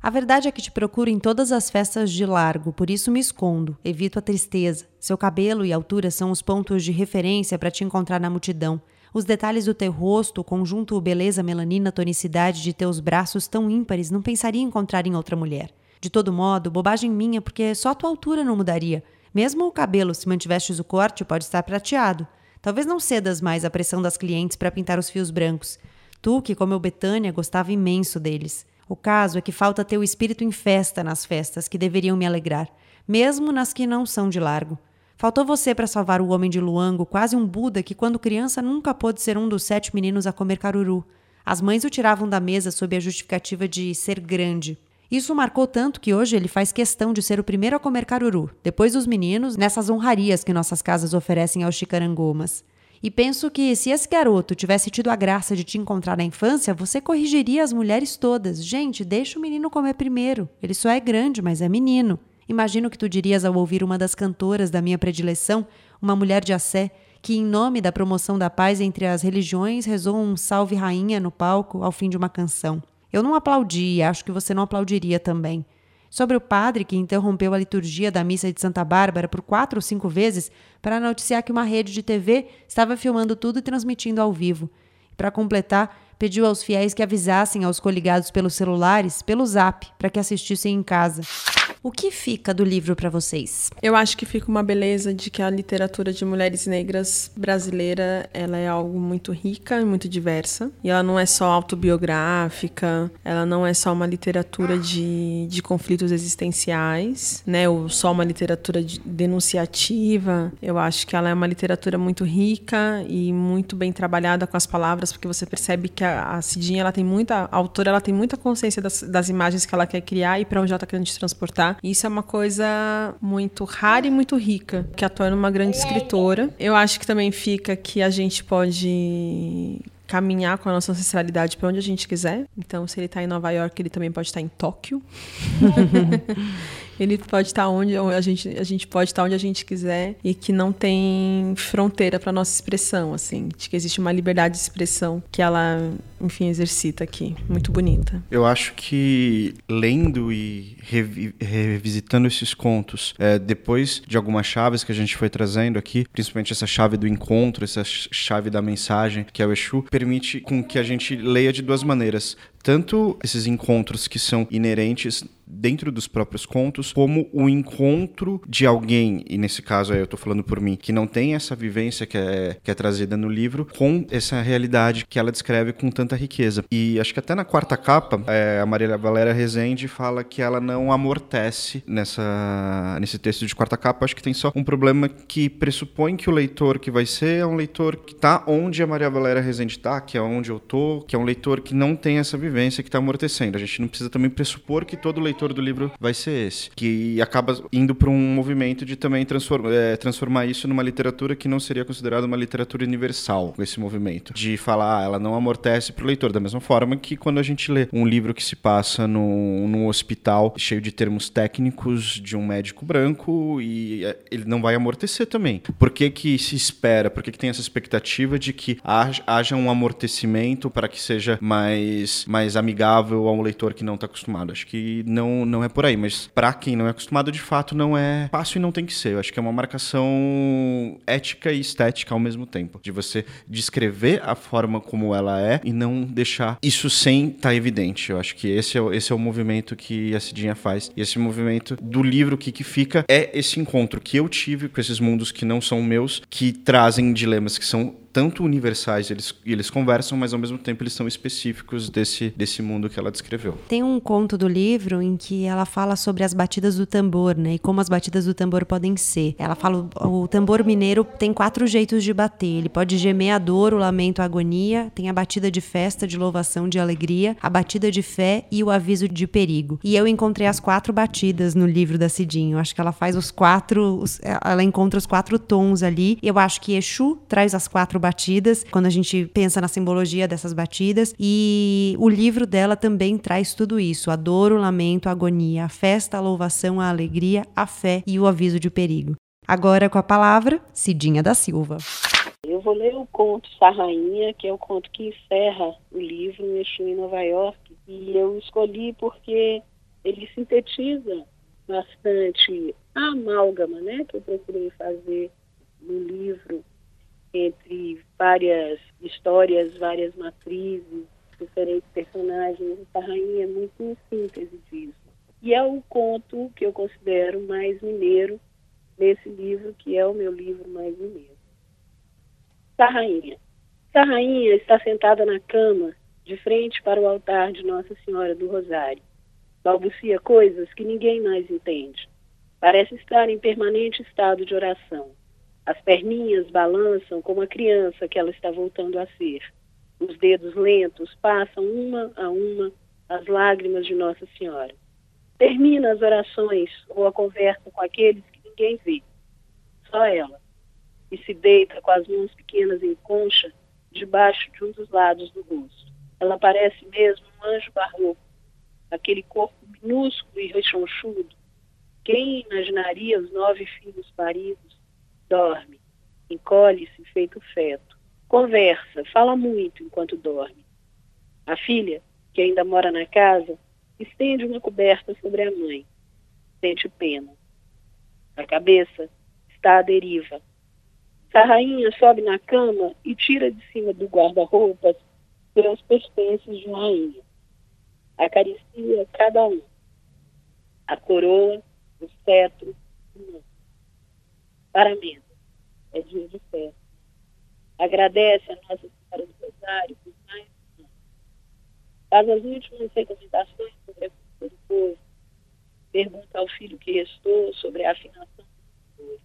Speaker 2: A verdade é que te procuro em todas as festas de largo, por isso me escondo, evito a tristeza. Seu cabelo e altura são os pontos de referência para te encontrar na multidão. Os detalhes do teu rosto, o conjunto beleza, melanina, tonicidade de teus braços tão ímpares, não pensaria encontrar em outra mulher. De todo modo, bobagem minha, porque só a tua altura não mudaria. Mesmo o cabelo, se mantivestes o corte, pode estar prateado. Talvez não cedas mais à pressão das clientes para pintar os fios brancos. Tu, que como eu Betânia, gostava imenso deles. O caso é que falta teu espírito em festa nas festas que deveriam me alegrar, mesmo nas que não são de largo. Faltou você para salvar o homem de Luango, quase um Buda que, quando criança, nunca pôde ser um dos sete meninos a comer caruru. As mães o tiravam da mesa sob a justificativa de ser grande. Isso marcou tanto que hoje ele faz questão de ser o primeiro a comer caruru, depois dos meninos, nessas honrarias que nossas casas oferecem aos chicarangomas. E penso que se esse garoto tivesse tido a graça de te encontrar na infância, você corrigiria as mulheres todas. Gente, deixa o menino comer primeiro. Ele só é grande, mas é menino. Imagino que tu dirias ao ouvir uma das cantoras da minha predileção, uma mulher de Assé, que, em nome da promoção da paz entre as religiões, rezou um salve rainha no palco ao fim de uma canção. Eu não aplaudi acho que você não aplaudiria também. Sobre o padre que interrompeu a liturgia da missa de Santa Bárbara por quatro ou cinco vezes para noticiar que uma rede de TV estava filmando tudo e transmitindo ao vivo. Para completar, pediu aos fiéis que avisassem aos coligados pelos celulares, pelo zap, para que assistissem em casa. O que fica do livro para vocês?
Speaker 4: Eu acho que fica uma beleza de que a literatura de mulheres negras brasileira ela é algo muito rica e muito diversa. E ela não é só autobiográfica, ela não é só uma literatura de, de conflitos existenciais, né? Ou só uma literatura de, denunciativa. Eu acho que ela é uma literatura muito rica e muito bem trabalhada com as palavras, porque você percebe que a, a Cidinha ela tem muita, a autora ela tem muita consciência das, das imagens que ela quer criar e para onde ela está querendo te transportar. Isso é uma coisa muito rara e muito rica, que a torna uma grande escritora. Eu acho que também fica que a gente pode caminhar com a nossa ancestralidade para onde a gente quiser. Então, se ele está em Nova York, ele também pode estar em Tóquio. [laughs] ele pode estar onde a gente, a gente pode estar onde a gente quiser e que não tem fronteira para nossa expressão, assim, de que existe uma liberdade de expressão que ela, enfim, exercita aqui, muito bonita.
Speaker 5: Eu acho que lendo e revi revisitando esses contos, é, depois de algumas chaves que a gente foi trazendo aqui, principalmente essa chave do encontro, essa chave da mensagem, que é o Exu, permite com que a gente leia de duas maneiras tanto esses encontros que são inerentes dentro dos próprios contos, como o encontro de alguém, e nesse caso aí eu estou falando por mim, que não tem essa vivência que é, que é trazida no livro, com essa realidade que ela descreve com tanta riqueza. E acho que até na quarta capa, é, a Maria Valéria Rezende fala que ela não amortece nessa, nesse texto de quarta capa. Acho que tem só um problema que pressupõe que o leitor que vai ser é um leitor que está onde a Maria Valéria Rezende está, que é onde eu tô, que é um leitor que não tem essa vivência vivência que está amortecendo. A gente não precisa também pressupor que todo leitor do livro vai ser esse, que acaba indo para um movimento de também transform, é, transformar isso numa literatura que não seria considerada uma literatura universal, esse movimento, de falar, ah, ela não amortece para o leitor, da mesma forma que quando a gente lê um livro que se passa num hospital cheio de termos técnicos de um médico branco e é, ele não vai amortecer também. Por que que se espera, por que que tem essa expectativa de que haja um amortecimento para que seja mais, mais mais amigável a um leitor que não está acostumado. Acho que não, não é por aí, mas para quem não é acostumado, de fato, não é fácil e não tem que ser. Eu acho que é uma marcação ética e estética ao mesmo tempo, de você descrever a forma como ela é e não deixar isso sem estar tá evidente. Eu acho que esse é, esse é o movimento que a Cidinha faz. E esse movimento do livro que, que fica é esse encontro que eu tive com esses mundos que não são meus, que trazem dilemas que são tanto universais, eles, eles conversam, mas ao mesmo tempo eles são específicos desse, desse mundo que ela descreveu.
Speaker 2: Tem um conto do livro em que ela fala sobre as batidas do tambor, né? E como as batidas do tambor podem ser. Ela fala: o, tambor mineiro tem quatro jeitos de bater. Ele pode gemer a dor, o lamento, a agonia, tem a batida de festa, de louvação, de alegria, a batida de fé e o aviso de perigo. E eu encontrei as quatro batidas no livro da Cidinho. Acho que ela faz os quatro, ela encontra os quatro tons ali. Eu acho que Exu traz as quatro batidas, quando a gente pensa na simbologia dessas batidas. E o livro dela também traz tudo isso: a dor, o lamento, a agonia, a festa, a louvação, a alegria, a fé e o aviso de perigo. Agora com a palavra, Cidinha da Silva.
Speaker 6: Eu vou ler o conto Sarrainha, que é o conto que encerra o livro Exu em Nova York. E eu escolhi porque ele sintetiza bastante a amálgama né, que eu procurei fazer no livro entre várias histórias, várias matrizes, diferentes personagens. A rainha é muito em síntese disso. E é o conto que eu considero mais mineiro nesse livro, que é o meu livro mais mineiro. Sarrainha. Sarrainha está sentada na cama, de frente para o altar de Nossa Senhora do Rosário. Balbucia coisas que ninguém mais entende. Parece estar em permanente estado de oração. As perninhas balançam como a criança que ela está voltando a ser. Os dedos lentos passam uma a uma as lágrimas de Nossa Senhora. Termina as orações ou a conversa com aqueles que ninguém vê. Só ela. E se deita com as mãos pequenas em concha debaixo de um dos lados do rosto. Ela parece mesmo um anjo barroco, aquele corpo minúsculo e rechonchudo. Quem imaginaria os nove filhos paridos? Dorme, encolhe-se feito feto. Conversa, fala muito enquanto dorme. A filha, que ainda mora na casa, estende uma coberta sobre a mãe. Sente pena. A cabeça está à deriva. A rainha sobe na cama e tira de cima do guarda-roupas seus pertences de rainha. Acaricia cada um. A coroa, o cetro, o manto. Paramento. É dia de festa agradece a Nossa Senhora do Rosário por mais um ano. Faz as últimas recomendações sobre a cultura do povo. Pergunta ao filho que restou sobre a afinação do povo.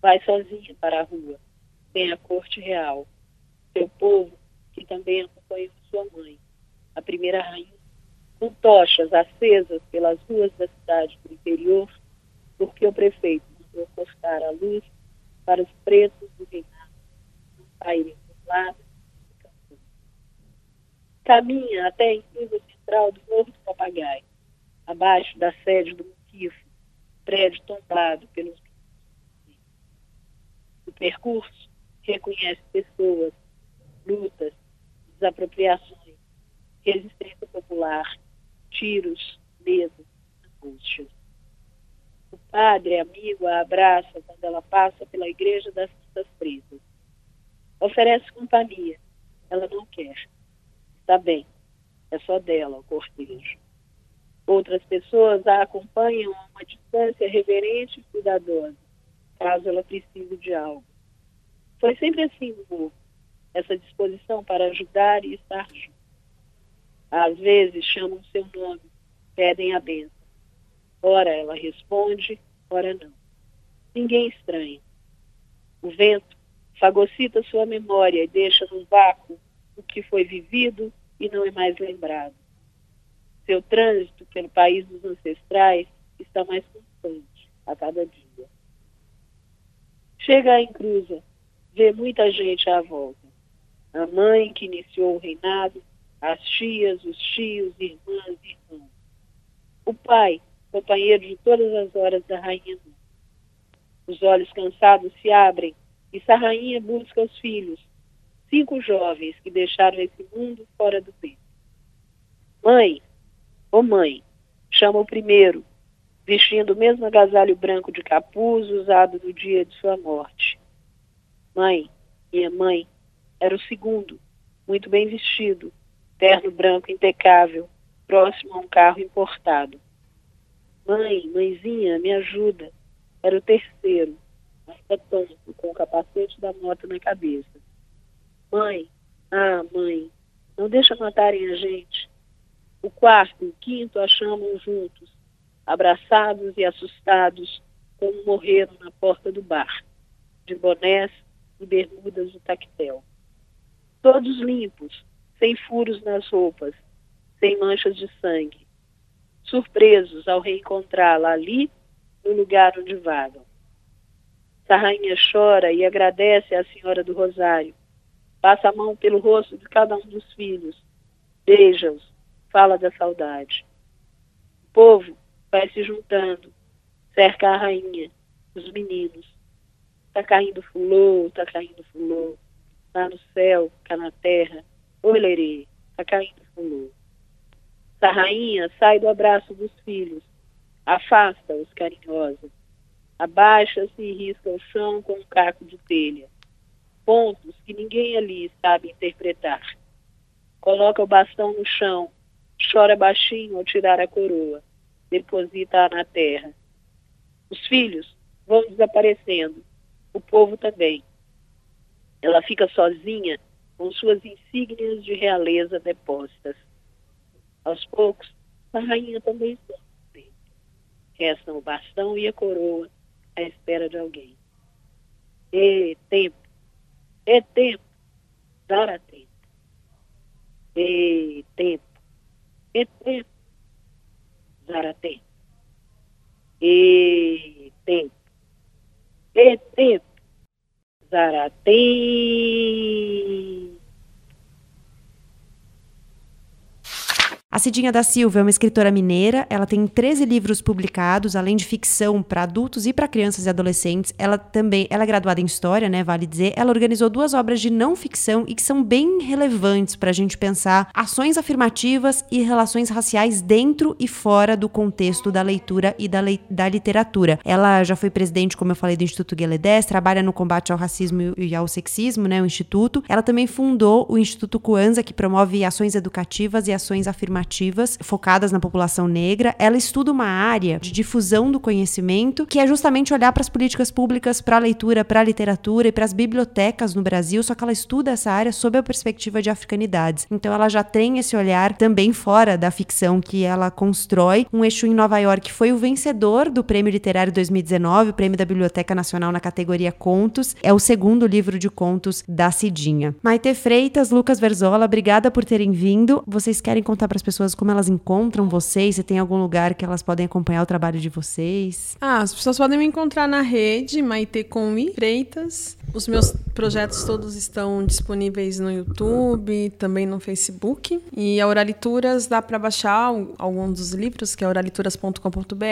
Speaker 6: Vai sozinha para a rua, tem a corte real. Seu povo, que também acompanhou sua mãe, a primeira rainha, com tochas acesas pelas ruas da cidade do interior, porque o prefeito mandou cortar a luz para os pretos do reinado saírem dos lados. Caminha até a inclusa central do Morro do Papagaio, abaixo da sede do Muquifo, prédio tombado pelos O percurso reconhece pessoas, lutas, desapropriações, resistência popular, tiros, medo, angústias. Padre, amigo, a abraça quando ela passa pela igreja das Santas Presas Oferece companhia. Ela não quer. Está bem. É só dela o cortejo. Outras pessoas a acompanham a uma distância reverente e cuidadosa, caso ela precise de algo. Foi sempre assim morro, essa disposição para ajudar e estar junto. Às vezes chamam seu nome, pedem a benção. Ora ela responde, ora não. Ninguém estranha. O vento fagocita sua memória e deixa no vácuo o que foi vivido e não é mais lembrado. Seu trânsito pelo país dos ancestrais está mais constante a cada dia. Chega a encruza, vê muita gente à volta. A mãe que iniciou o reinado, as tias, os tios, irmãs e irmãos. O pai, companheiro de todas as horas da rainha. Os olhos cansados se abrem e Sarrainha busca os filhos, cinco jovens que deixaram esse mundo fora do tempo. Mãe, ô oh mãe, chama o primeiro, vestindo o mesmo agasalho branco de capuz usado no dia de sua morte. Mãe, minha mãe, era o segundo, muito bem vestido, terno branco impecável, próximo a um carro importado. Mãe, mãezinha, me ajuda. Era o terceiro, ainda tonto, com o capacete da moto na cabeça. Mãe, ah, mãe, não deixa matarem a gente. O quarto e o quinto a chamam juntos, abraçados e assustados, como morreram na porta do bar, de bonés e bermudas de tactel. Todos limpos, sem furos nas roupas, sem manchas de sangue, surpresos ao reencontrá-la ali, no lugar onde vagam. Sarrainha chora e agradece à Senhora do Rosário. Passa a mão pelo rosto de cada um dos filhos. Beija-os. Fala da saudade. O povo vai se juntando. Cerca a rainha, os meninos. Tá caindo fulô, tá caindo fulô. Lá no céu, cá na terra. Olerê, tá caindo fulô. A rainha sai do abraço dos filhos. Afasta-os carinhosa Abaixa-se e risca o chão com um caco de telha. Pontos que ninguém ali sabe interpretar. Coloca o bastão no chão, chora baixinho ao tirar a coroa, deposita-a na terra. Os filhos vão desaparecendo, o povo também. ela fica sozinha com suas insígnias de realeza depostas. Aos poucos, a rainha também sofre. Restam o bastão e a coroa à espera de alguém. E tempo, é tempo, dar a tempo. E tempo, é tempo, dar a tempo. E tempo, é tempo, dar a tempo.
Speaker 2: A Cidinha da Silva é uma escritora mineira, ela tem 13 livros publicados, além de ficção para adultos e para crianças e adolescentes. Ela também, ela é graduada em história, né, vale dizer. Ela organizou duas obras de não ficção e que são bem relevantes para a gente pensar ações afirmativas e relações raciais dentro e fora do contexto da leitura e da, le da literatura. Ela já foi presidente, como eu falei, do Instituto Gueledés, trabalha no combate ao racismo e ao sexismo, né, o instituto. Ela também fundou o Instituto Kwanzaa, que promove ações educativas e ações afirmativas focadas na população negra. Ela estuda uma área de difusão do conhecimento que é justamente olhar para as políticas públicas, para a leitura, para a literatura e para as bibliotecas no Brasil, só que ela estuda essa área sob a perspectiva de africanidades. Então ela já tem esse olhar também fora da ficção que ela constrói. Um eixo em Nova York foi o vencedor do Prêmio Literário 2019, o Prêmio da Biblioteca Nacional na categoria Contos. É o segundo livro de contos da Cidinha. Maite Freitas, Lucas Verzola, obrigada por terem vindo. Vocês querem contar para as pessoas pessoas como elas encontram vocês? Se tem algum lugar que elas podem acompanhar o trabalho de vocês?
Speaker 4: Ah, as pessoas podem me encontrar na rede Maite Conwi Freitas. Os meus projetos todos estão disponíveis no YouTube, também no Facebook. E a Oralituras dá para baixar alguns dos livros, que é oralituras.com.br.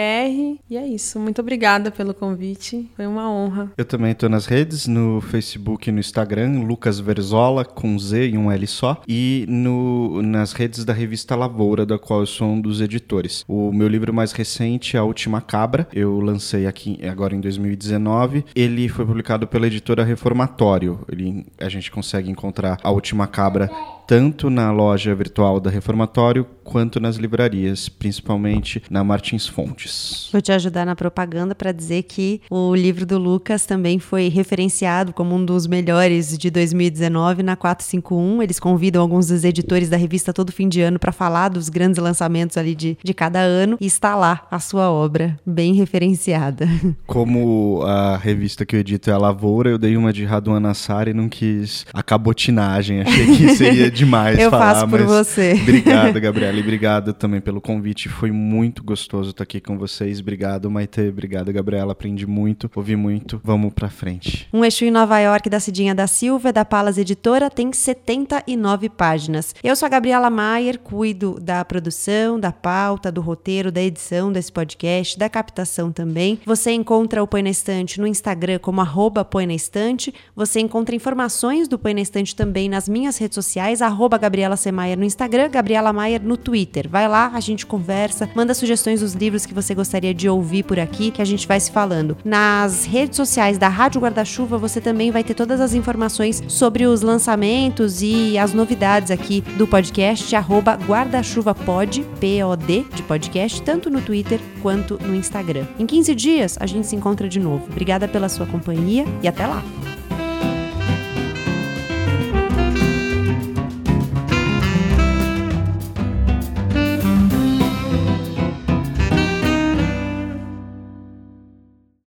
Speaker 4: E é isso. Muito obrigada pelo convite. Foi uma honra.
Speaker 5: Eu também estou nas redes, no Facebook e no Instagram, Lucas Verzola, com Z e um L só. E no, nas redes da revista Lavoura Lavoura, da qual eu sou um dos editores. O meu livro mais recente, A Última Cabra, eu lancei aqui agora em 2019. Ele foi publicado pela editora Reformatório. Ele, a gente consegue encontrar A Última Cabra tanto na loja virtual da Reformatório quanto nas livrarias, principalmente na Martins Fontes.
Speaker 2: Vou te ajudar na propaganda para dizer que o livro do Lucas também foi referenciado como um dos melhores de 2019 na 451. Eles convidam alguns dos editores da revista todo fim de ano para falar dos grandes lançamentos ali de, de cada ano e está lá a sua obra, bem referenciada. [laughs]
Speaker 5: Como a revista que eu edito é a Lavoura, eu dei uma de Raduan Nassar e não quis a cabotinagem. Achei que [laughs] seria demais
Speaker 2: eu
Speaker 5: falar.
Speaker 2: Eu faço por você. [laughs]
Speaker 5: Obrigado, Gabriela. E obrigado também pelo convite. Foi muito gostoso estar aqui com vocês. Obrigado, Maite. Obrigado, Gabriela. Aprendi muito, ouvi muito. Vamos pra frente.
Speaker 2: Um eixo em Nova York da Cidinha da Silva, da Palas Editora, tem 79 páginas. Eu sou a Gabriela Maier, cuido da produção, da pauta, do roteiro, da edição desse podcast, da captação também. Você encontra o Põe na Estante no Instagram como arroba Põe na Estante. Você encontra informações do Põe na Estante também nas minhas redes sociais, arroba Gabriela Semaia no Instagram, Gabriela Maier no Twitter. Vai lá, a gente conversa, manda sugestões dos livros que você gostaria de ouvir por aqui, que a gente vai se falando. Nas redes sociais da Rádio Guarda-Chuva, você também vai ter todas as informações sobre os lançamentos e as novidades aqui do podcast, arroba guarda-chuva-pod, P-O-D, de podcast, tanto no Twitter quanto no Instagram. Em 15 dias, a gente se encontra de novo. Obrigada pela sua companhia e até lá!